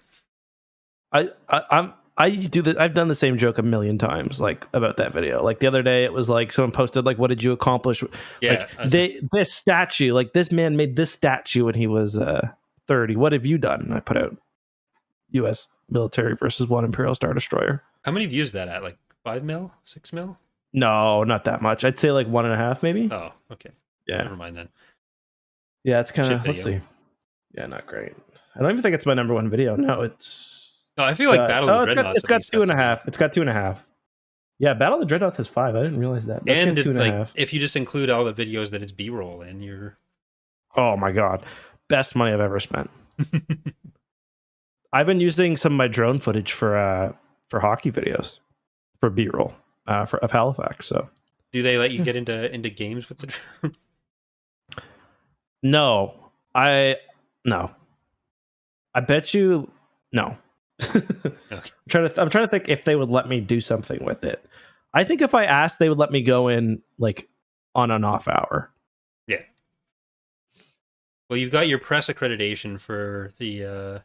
Speaker 2: I, I I'm I do that. I've done the same joke a million times, like about that video. Like the other day, it was like someone posted, like, "What did you accomplish?"
Speaker 1: yeah,
Speaker 2: like they this statue, like this man made this statue when he was uh 30. What have you done? And I put out U.S. military versus one Imperial Star Destroyer.
Speaker 1: how many views that at? Like five mil, six mil?
Speaker 2: No, not that much. I'd say like one and a half, maybe.
Speaker 1: Oh, okay.
Speaker 2: yeah,
Speaker 1: Never mind then.
Speaker 2: yeah. It's kind of let's see. Yeah, not great. I don't even think it's my number one video. No, it's
Speaker 1: No, I feel like
Speaker 2: uh,
Speaker 1: Battle
Speaker 2: oh,
Speaker 1: of the
Speaker 2: it's
Speaker 1: Dreadnoughts.
Speaker 2: got, it's got two and a half. It's got two and a half. Yeah, Battle of the Dreadnoughts has five. I didn't realize that. That's
Speaker 1: And it's
Speaker 2: and
Speaker 1: like if you just include all the videos that it's B roll in, you're
Speaker 2: Oh my god, best money I've ever spent. I've been using some of my drone footage for uh for hockey videos for B roll uh, for of Halifax. So
Speaker 1: Do they let you get into into games with the drone?
Speaker 2: no, I no. I bet you no. I'm trying to I'm trying to think if they would let me do something with it. I think if I asked, they would let me go in like on an off hour. Yeah.
Speaker 1: Well, you've got your press accreditation for the. uh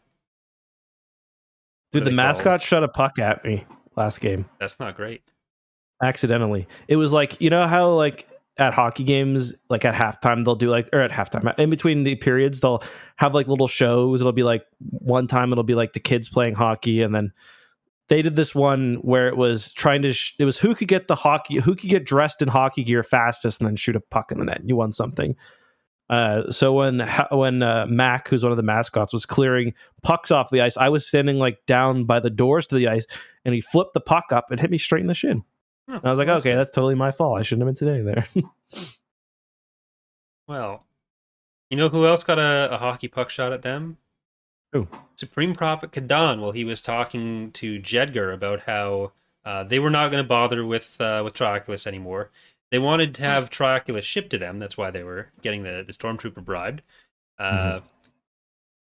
Speaker 2: Dude, the mascot shot a puck at me last game
Speaker 1: That's not great.
Speaker 2: accidentally. It was like you know how like at hockey games, like at halftime, they'll do like or at halftime in between the periods, they'll have like little shows. It'll be like one time it'll be like the kids playing hockey, and then they did this one where it was trying to sh- it was who could get the hockey who could get dressed in hockey gear fastest and then shoot a puck in the net. You won something. Uh, so when when uh, Mac, who's one of the mascots, was clearing pucks off the ice, I was standing like down by the doors to the ice, and he flipped the puck up and hit me straight in the shin.
Speaker 1: Huh,
Speaker 2: And I was like, okay, that's totally my fault. I shouldn't have been sitting there.
Speaker 1: Well, you know who else got a, a hockey puck shot at them?
Speaker 2: Who?
Speaker 1: Supreme Prophet Kadann. While he was talking to Jedgar about how uh, they were not going to bother with uh, with Trioculus anymore. They wanted to have Trioculus shipped to them. That's why they were getting the the stormtrooper bribed. Uh,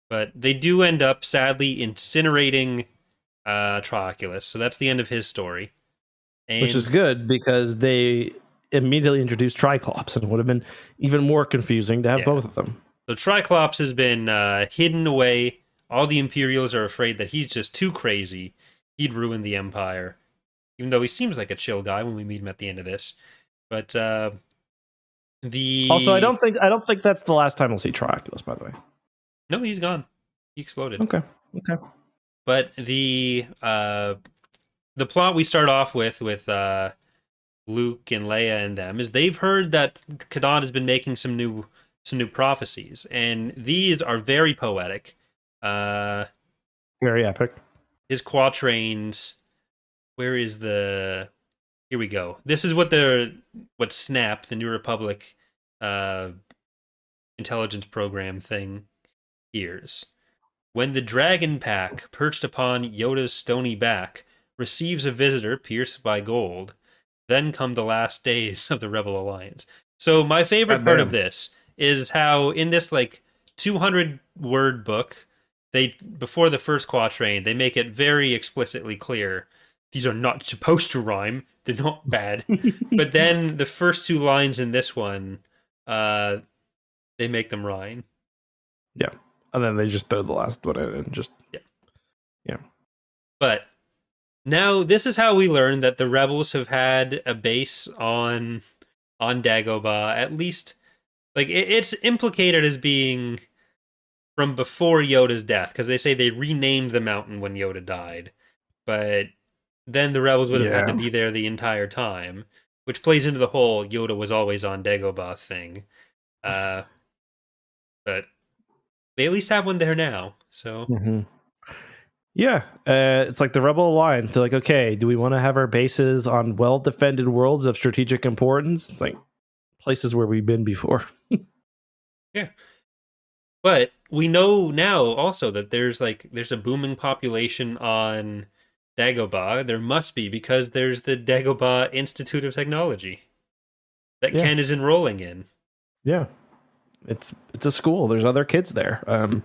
Speaker 1: But they do end up sadly incinerating uh, Trioculus. So that's the end of his story. And
Speaker 2: Which is good because they immediately introduced Triclops and it would have been even more confusing to have
Speaker 1: Yeah.
Speaker 2: both of them.
Speaker 1: So Triclops has been uh, hidden away. All the Imperials are afraid that he's just too crazy. He'd ruin the Empire. Even though he seems like a chill guy when we meet him at the end of this. But uh, the
Speaker 2: Also, I don't think I don't think that's the last time we'll see Trioculus, by the way.
Speaker 1: No, he's gone. He exploded.
Speaker 2: Okay. Okay.
Speaker 1: But the uh, the plot we start off with with uh, Luke and Leia and them is they've heard that Kadann has been making some new some new prophecies, and these are very poetic. Uh,
Speaker 2: Very epic.
Speaker 1: his quatrains. Where is the? Here we go. This is what the what Snap, the New Republic, uh, intelligence program thing, hears. When the dragon pack, perched upon Yoda's stony back, receives a visitor pierced by gold, then come the last days of the Rebel Alliance. So my favorite part of this is how in this like 200 word book, they before the first quatrain, they make it very explicitly clear these are not supposed to rhyme. They're not bad. but then the first two lines in this one, uh, they make them rhyme. Yeah.
Speaker 2: And then they just throw the last one in and just Yeah. Yeah.
Speaker 1: But now this is how we learn that the rebels have had a base on on Dagobah. At least, like it, it's implicated as being from before Yoda's death because they say they renamed the mountain when Yoda died, but then the rebels would have had to be there the entire time, which plays into the whole Yoda was always on Dagobah thing. Uh, but they at least have one there now, so.
Speaker 2: Mhm. Yeah, uh, it's like the Rebel Alliance. They're like, okay, do we want to have our bases on well-defended worlds of strategic importance? It's like places where we've been before. Yeah.
Speaker 1: But we know now also that there's like there's a booming population on Dagobah. There must be because there's the Dagobah Institute of Technology that
Speaker 2: Yeah.
Speaker 1: Ken is enrolling in.
Speaker 2: Yeah, it's it's a school. There's other kids there, um,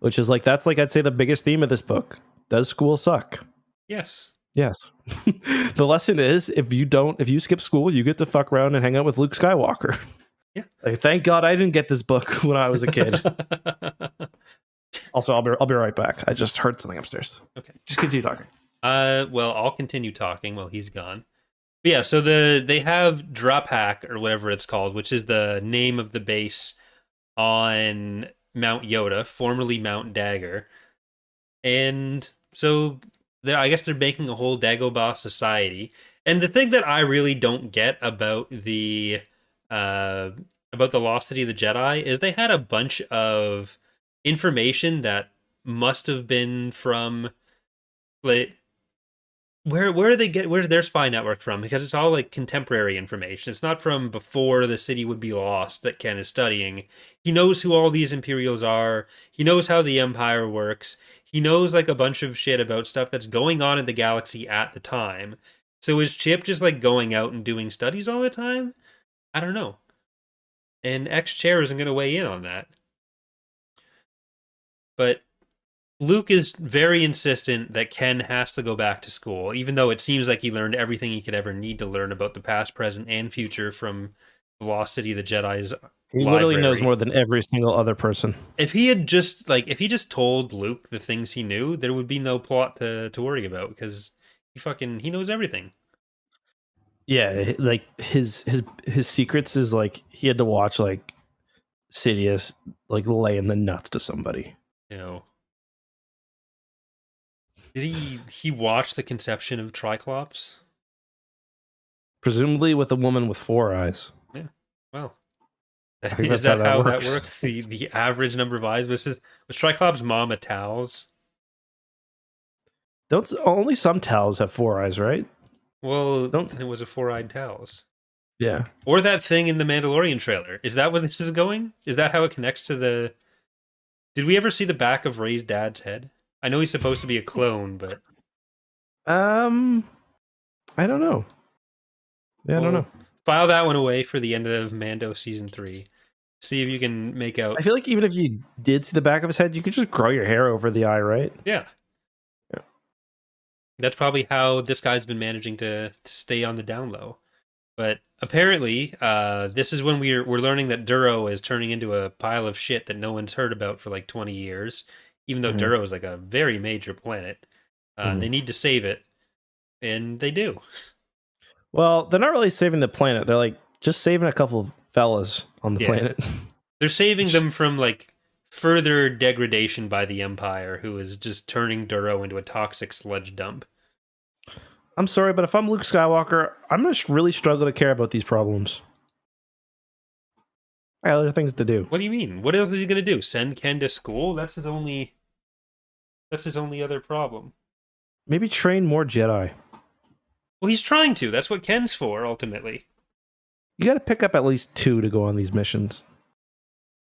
Speaker 2: which is like that's like I'd say the biggest theme of this book. Does school suck?
Speaker 1: Yes.
Speaker 2: Yes. the lesson is if you don't, if you skip school, you get to fuck around and hang out with Luke Skywalker.
Speaker 1: Yeah.
Speaker 2: Like, thank God I didn't get this book when I was a kid. also, I'll be I'll be right back. I just heard something upstairs.
Speaker 1: Okay.
Speaker 2: Just continue talking.
Speaker 1: Uh, well, I'll continue talking while he's gone. But yeah, so the they have Drapac or whatever it's called, which is the name of the base on Mount Yoda, formerly Mount Dagger, and so I guess they're making a whole Dagobah society. And the thing that I really don't get about the uh about the Lost City of the Jedi is they had a bunch of information that must have been from like where where do they get where's their spy network from? Because it's all like contemporary information. It's not from before the city would be lost that Ken is studying. He knows who all these Imperials are. He knows how the Empire works. He knows like a bunch of shit about stuff that's going on in the galaxy at the time. So is Chip just like going out and doing studies all the time? I don't know. And X Chair isn't going to weigh in on that. But Luke is very insistent that Ken has to go back to school, even though it seems like he learned everything he could ever need to learn about the past, present, and future from the Lost City of the Jedi's.
Speaker 2: He literally
Speaker 1: library.
Speaker 2: knows more than every single other person.
Speaker 1: If he had just like if he just told Luke the things he knew, there would be no plot to to worry about because he fucking he knows everything.
Speaker 2: Yeah, like his his his secrets is like he had to watch like Sidious like laying the nuts to somebody.
Speaker 1: You know. Did he he watch the conception of Triclops?
Speaker 2: Presumably with a woman with four eyes.
Speaker 1: Yeah.
Speaker 2: Well,
Speaker 1: is
Speaker 2: that's how
Speaker 1: that
Speaker 2: that
Speaker 1: how that
Speaker 2: works.
Speaker 1: works? The the average number of eyes. Is was Triclops' mom a?
Speaker 2: Don't only some towels have four eyes, right?
Speaker 1: Well,
Speaker 2: Don't-
Speaker 1: it was a four-eyed Talz.
Speaker 2: Yeah.
Speaker 1: Or that thing in the Mandalorian trailer. Is that where this is going? Is that how it connects to the? Did we ever see the back of Rey's dad's head? I know he's supposed to be a clone, but
Speaker 2: Um, I don't know. Yeah, I don't
Speaker 1: Well,
Speaker 2: know.
Speaker 1: File that one away for the end of Mando season three. See if you can make out.
Speaker 2: I feel like even if you did see the back of his head, you could just grow your hair over the eye, right?
Speaker 1: Yeah.
Speaker 2: Yeah.
Speaker 1: That's probably how this guy's been managing to, to stay on the down low. But apparently, uh, this is when we're we're learning that Duro is turning into a pile of shit that no one's heard about for like twenty years. Even though
Speaker 2: Mhm.
Speaker 1: Duro is like a very major planet, uh,
Speaker 2: Mhm.
Speaker 1: they need to save it, and they do.
Speaker 2: Well, they're not really saving the planet. They're like just saving a couple of fellas on the
Speaker 1: Yeah.
Speaker 2: planet.
Speaker 1: They're saving them from like further degradation by the Empire, who is just turning Duro into a toxic sludge dump.
Speaker 2: I'm sorry, but if I'm Luke Skywalker, I'm gonna really struggle to care about these problems. I have other things to do.
Speaker 1: What do you mean? What else is he gonna do? Send Ken to school? That's his only. That's his only other problem.
Speaker 2: Maybe train more Jedi.
Speaker 1: Well, he's trying to. That's what Ken's for, ultimately.
Speaker 2: You got to pick up at least two to go on these missions.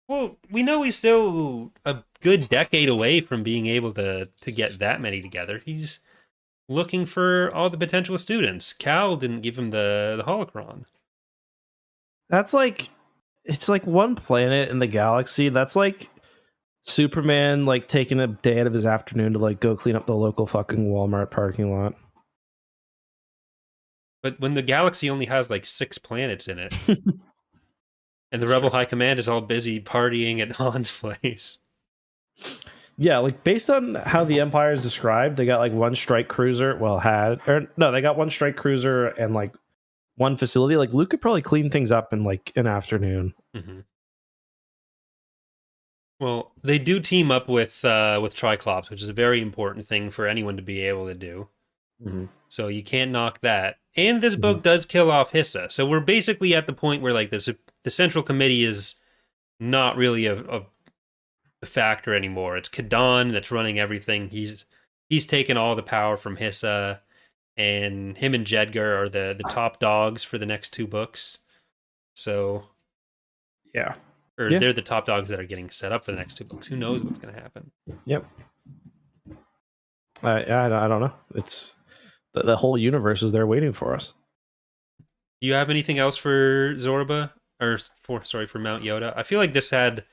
Speaker 1: Well, we know he's still a good decade away from being able to to get that many together. He's looking for all the potential students. Cal didn't give him the the holocron.
Speaker 2: That's like it's like one planet in the galaxy. That's like Superman like taking a day out of his afternoon to like go clean up the local fucking Walmart parking lot.
Speaker 1: But when the galaxy only has like six planets in it, and the Rebel High Command is all busy partying at Han's place.
Speaker 2: Yeah, like based on how the Empire is described, they got like one strike cruiser. Well, had or no, they got one strike cruiser and like one facility. Like Luke could probably clean things up in like an afternoon.
Speaker 1: hmm Well, they do team up with uh, with Triclops, which is a very important thing for anyone to be able to do. So you can't knock that. And this book does kill off Hissa. So we're basically at the point where like this the central committee is not really a, a, a factor anymore. It's Kadann that's running everything. He's he's taken all the power from Hissa, and him and Jedgar are the the top dogs for the next two books. So
Speaker 2: Yeah.
Speaker 1: Or
Speaker 2: Yeah.
Speaker 1: they're the top dogs that are getting set up for the next two books. Who knows what's going to happen?
Speaker 2: Yep. I, I I don't know. It's the, the whole universe is there waiting for us.
Speaker 1: Do you have anything else for Zorba or for sorry for Mount Yoda? I feel like this had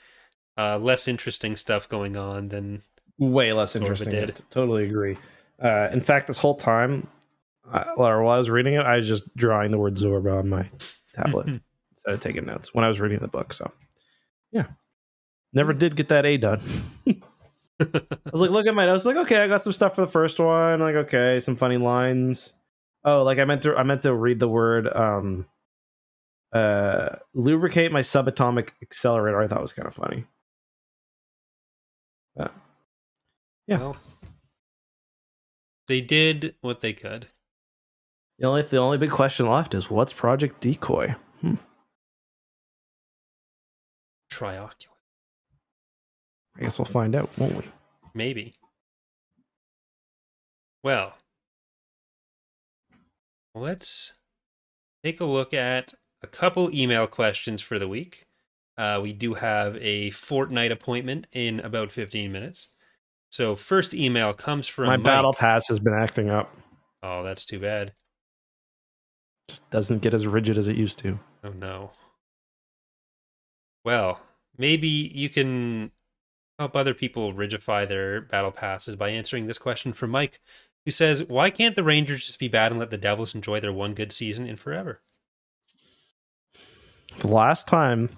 Speaker 1: uh, less interesting stuff going on than
Speaker 2: Way less
Speaker 1: Zorba
Speaker 2: interesting.
Speaker 1: did.
Speaker 2: I totally agree. Uh, in fact, this whole time, I, while I was reading it, I was just drawing the word Zorba on my tablet instead of taking notes when I was reading the book. So, yeah, never did get that A done. I was like, look at my notes. Like, okay, I got some stuff for the first one. Like, okay, some funny lines. Oh, like I meant to. I meant to read the word um, uh, lubricate my subatomic accelerator. I thought was kind of funny. Yeah. Yeah.
Speaker 1: Well, they did what they could.
Speaker 2: The only the only big question left is what's Project Decoy? Hmm.
Speaker 1: Trioculate,
Speaker 2: I guess we'll find out, won't we?
Speaker 1: maybe. Well, let's take a look at a couple email questions for the week. Uh, we do have a Fortnite appointment in about 15 minutes. So, first email comes from
Speaker 2: My
Speaker 1: Mike.
Speaker 2: battle pass has been acting up.
Speaker 1: Oh, that's too bad.
Speaker 2: Just doesn't get as rigid as it used to.
Speaker 1: Oh no. Well, maybe you can help other people rigify their battle passes by answering this question from Mike, who says, "Why can't the Rangers just be bad and let the Devils enjoy their one good season in forever?"
Speaker 2: The last time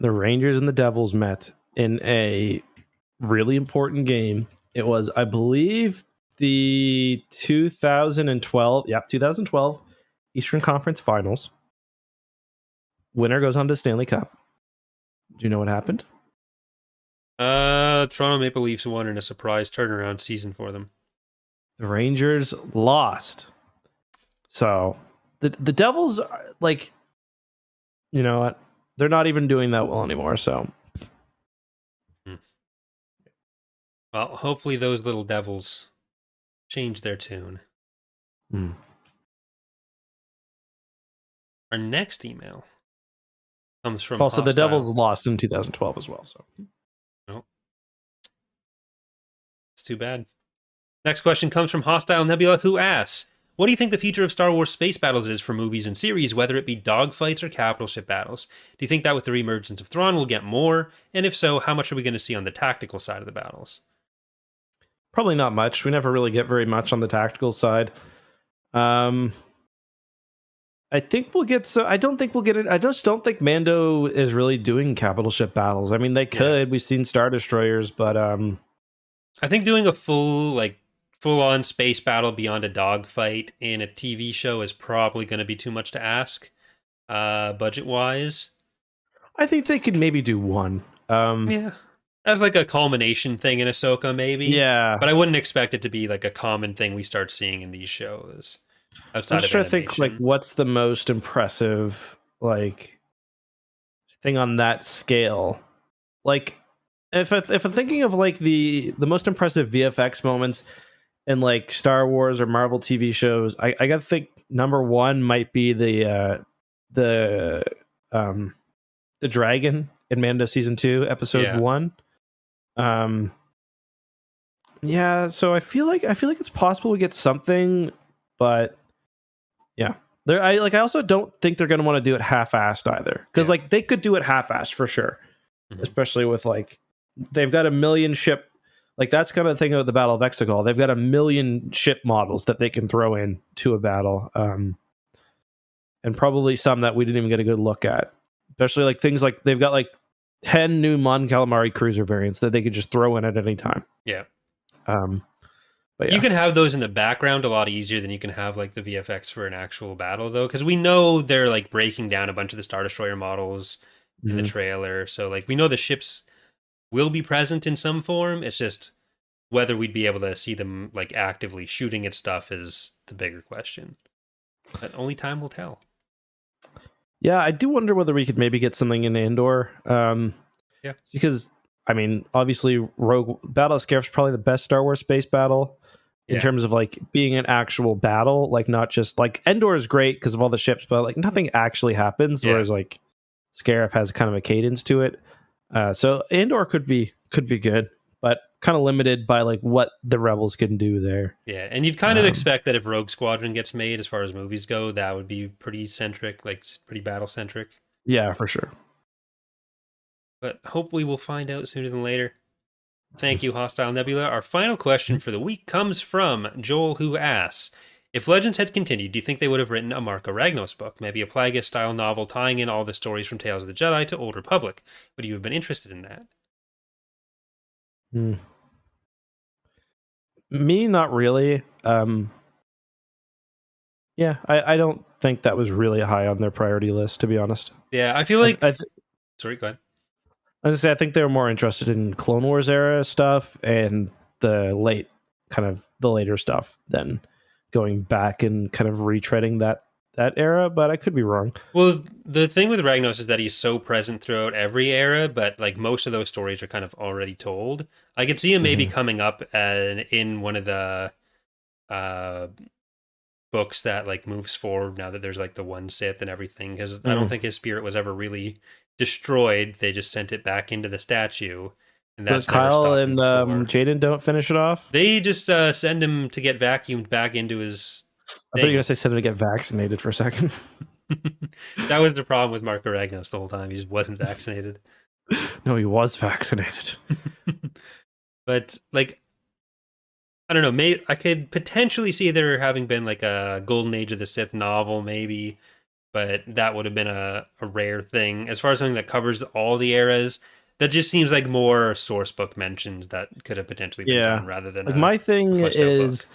Speaker 2: the Rangers and the Devils met in a really important game, it was, I believe, the 2012, yeah, 2012 Eastern Conference Finals. Winner goes on to Stanley Cup. Do you know what happened?
Speaker 1: Uh, Toronto Maple Leafs won in a surprise turnaround season for them.
Speaker 2: The Rangers lost. So the the Devils are, like you know what? They're not even doing that well anymore, so
Speaker 1: Well, hopefully those little devils change their tune.
Speaker 2: Hmm.
Speaker 1: Our next email comes from
Speaker 2: also the Devils lost in 2012 as well, so no,
Speaker 1: It's too bad. Next question comes from Hostile Nebula, who asks, "What do you think the future of Star Wars space battles is for movies and series, whether it be dogfights or capital ship battles? Do you think that with the reemergence of Thrawn we'll get more? And if so, how much are we going to see on the tactical side of the battles?"
Speaker 2: probably not much. We never really get very much on the tactical side. Um I think we'll get so I don't think we'll get it. I just don't think Mando is really doing capital ship battles. I mean they could. We've seen Star Destroyers, but um
Speaker 1: I think doing a full like full on space battle beyond a dogfight in a TV show is probably going to be too much to ask, uh, budget wise.
Speaker 2: I think they could maybe do one. Um
Speaker 1: Yeah, as like a culmination thing in Ahsoka, maybe.
Speaker 2: yeah.
Speaker 1: but I wouldn't expect it to be like a common thing we start seeing in these shows. Outside
Speaker 2: I'm just trying to think like what's the most impressive like thing on that scale. Like if I, if I'm thinking of like the the most impressive VFX moments in like Star Wars or Marvel TV shows, I, I gotta think number one might be the uh the um the dragon in Mando season two, episode
Speaker 1: Yeah.
Speaker 2: one. Um yeah, so I feel like I feel like it's possible we get something, but yeah. There I like I also don't think they're gonna want to do it half assed either. Because
Speaker 1: Yeah.
Speaker 2: like they could do it half assed for sure.
Speaker 1: Mhm.
Speaker 2: Especially with like they've got a million ship like that's kind of the thing about the Battle of Exegol. They've got a million ship models that they can throw in to a battle. Um and probably some that we didn't even get a good look at. Especially like things like they've got like 10 new Mon Calamari cruiser variants that they could just throw in at any time.
Speaker 1: Yeah.
Speaker 2: Um but yeah.
Speaker 1: You can have those in the background a lot easier than you can have like the VFX for an actual battle, though, because we know they're like breaking down a bunch of the Star Destroyer models in the
Speaker 2: Mhm.
Speaker 1: trailer. So like we know the ships will be present in some form. It's just whether we'd be able to see them like actively shooting at stuff is the bigger question. But only time will tell.
Speaker 2: Yeah, I do wonder whether we could maybe get something in Andor. Um,
Speaker 1: Yeah.
Speaker 2: because I mean, obviously, Rogue Battle of Scarif is probably the best Star Wars space battle in
Speaker 1: Yeah.
Speaker 2: terms of like being an actual battle, like not just like Endor is great because of all the ships, but like nothing actually happens.
Speaker 1: Yeah.
Speaker 2: Whereas like Scarif has kind of a cadence to it. Uh, so Endor could be could be good, but kind of limited by like what the rebels can do there.
Speaker 1: Yeah, and you'd kind of
Speaker 2: Um,
Speaker 1: expect that if Rogue Squadron gets made, as far as movies go, that would be pretty centric, like pretty battle centric.
Speaker 2: Yeah, for sure.
Speaker 1: But hopefully, we'll find out sooner than later. Thank you, Hostile Nebula. Our final question for the week comes from Joel, who asks If Legends had continued, do you think they would have written a Marka Ragnos book, maybe a Plagueis style novel tying in all the stories from Tales of the Jedi to Old Republic? Would you have been interested in that?
Speaker 2: Hmm. Me, not really. Um, yeah, I, I don't think that was really high on their priority list, to be honest.
Speaker 1: Yeah, I feel like.
Speaker 2: I, I, th-
Speaker 1: Sorry, go ahead.
Speaker 2: I was say I think they were more interested in Clone Wars era stuff and the late kind of the later stuff than going back and kind of retreading that that era. But I could be wrong.
Speaker 1: Well, the thing with Ragnos is that he's so present throughout every era, but like most of those stories are kind of already told. I could see him maybe
Speaker 2: Mhm.
Speaker 1: coming up uh, in one of the uh, books that like moves forward now that there's like the one Sith and everything. Because I don't
Speaker 2: Mhm.
Speaker 1: think his spirit was ever really destroyed. They just sent it back into the statue, and that's
Speaker 2: But Kyle and um. Jaden don't finish it off.
Speaker 1: They just uh, send him to get vacuumed back into his.
Speaker 2: I thought you
Speaker 1: thing.
Speaker 2: were gonna say send him to get vaccinated for a second.
Speaker 1: that was the problem with Marka Ragnos the whole time. He just wasn't vaccinated.
Speaker 2: no, he was vaccinated.
Speaker 1: but like, I don't know. May I could potentially see there having been like a Golden Age of the Sith novel, maybe, but that would have been a, a rare thing. As far as something that covers all the eras, that just seems like more source book mentions that could have potentially been
Speaker 2: Yeah.
Speaker 1: done rather than
Speaker 2: Like my thing is,
Speaker 1: book.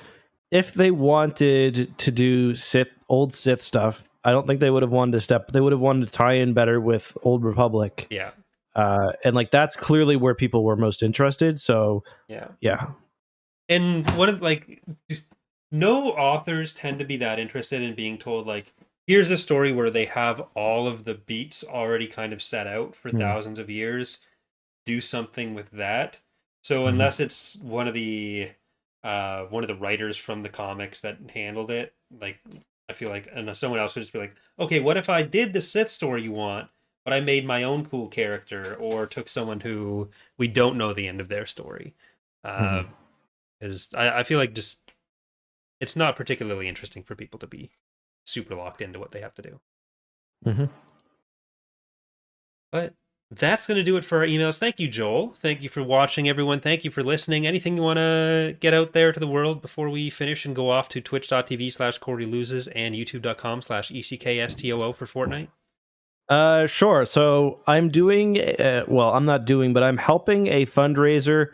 Speaker 2: if they wanted to do Sith old Sith stuff, I don't think they would have wanted to step. They would have wanted to tie in better with Old Republic,
Speaker 1: yeah,
Speaker 2: uh, and like that's clearly where people were most interested. So
Speaker 1: yeah.
Speaker 2: yeah,
Speaker 1: and one of like no authors tend to be that interested in being told like here's a story where they have all of the beats already kind of set out for
Speaker 2: Hmm.
Speaker 1: thousands of years do something with that so
Speaker 2: Mhm.
Speaker 1: unless it's one of the uh one of the writers from the comics that handled it like i feel like and someone else would just be like okay what if i did the sith story you want but i made my own cool character or took someone who we don't know the end of their story uh,
Speaker 2: Mhm.
Speaker 1: is I, I feel like just it's not particularly interesting for people to be super locked into what they have to do.
Speaker 2: Mm-hmm.
Speaker 1: But that's going to do it for our emails. Thank you, Joel. Thank you for watching, everyone. Thank you for listening. Anything you want to get out there to the world before we finish and go off to twitch.tv slash Corey loses and youtube.com slash ECKSTOO for Fortnite?
Speaker 2: Uh, sure. So I'm doing, uh, well, I'm not doing, but I'm helping a fundraiser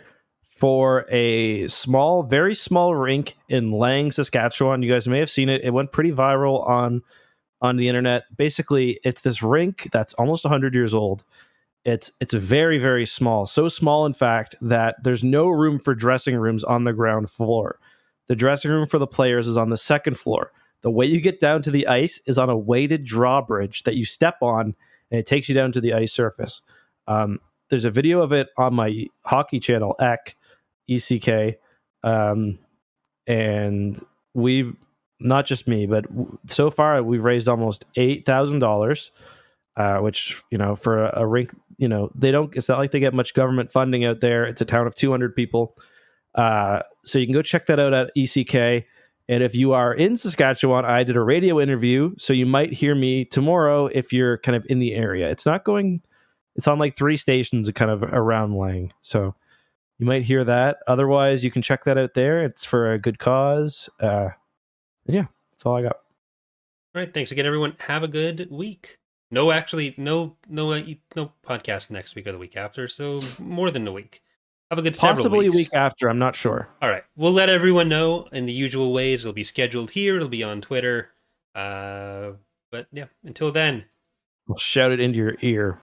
Speaker 2: for a small, very small rink in Lang, Saskatchewan. You guys may have seen it. It went pretty viral on on the internet. Basically, it's this rink that's almost 100 years old. It's it's very very small. So small in fact that there's no room for dressing rooms on the ground floor. The dressing room for the players is on the second floor. The way you get down to the ice is on a weighted drawbridge that you step on, and it takes you down to the ice surface. Um, there's a video of it on my hockey channel, ECK, ECK, um, and we've not just me, but w- so far we've raised almost eight thousand dollars, uh, which you know for a, a rink, you know they don't. It's not like they get much government funding out there. It's a town of two hundred people, uh, so you can go check that out at ECK. And if you are in Saskatchewan, I did a radio interview, so you might hear me tomorrow if you're kind of in the area. It's not going, it's on like three stations kind of around Lang. So you might hear that. Otherwise, you can check that out there. It's for a good cause. Uh, yeah, that's all I got.
Speaker 1: All right. Thanks again, everyone. Have a good week. No, actually, no, no, uh, no podcast next week or the week after. So more than a week. Have a good several
Speaker 2: Possibly a week after. I'm not sure.
Speaker 1: All right. We'll let everyone know in the usual ways. It'll be scheduled here. It'll be on Twitter. Uh, but yeah, until then,
Speaker 2: We'll shout it into your ear.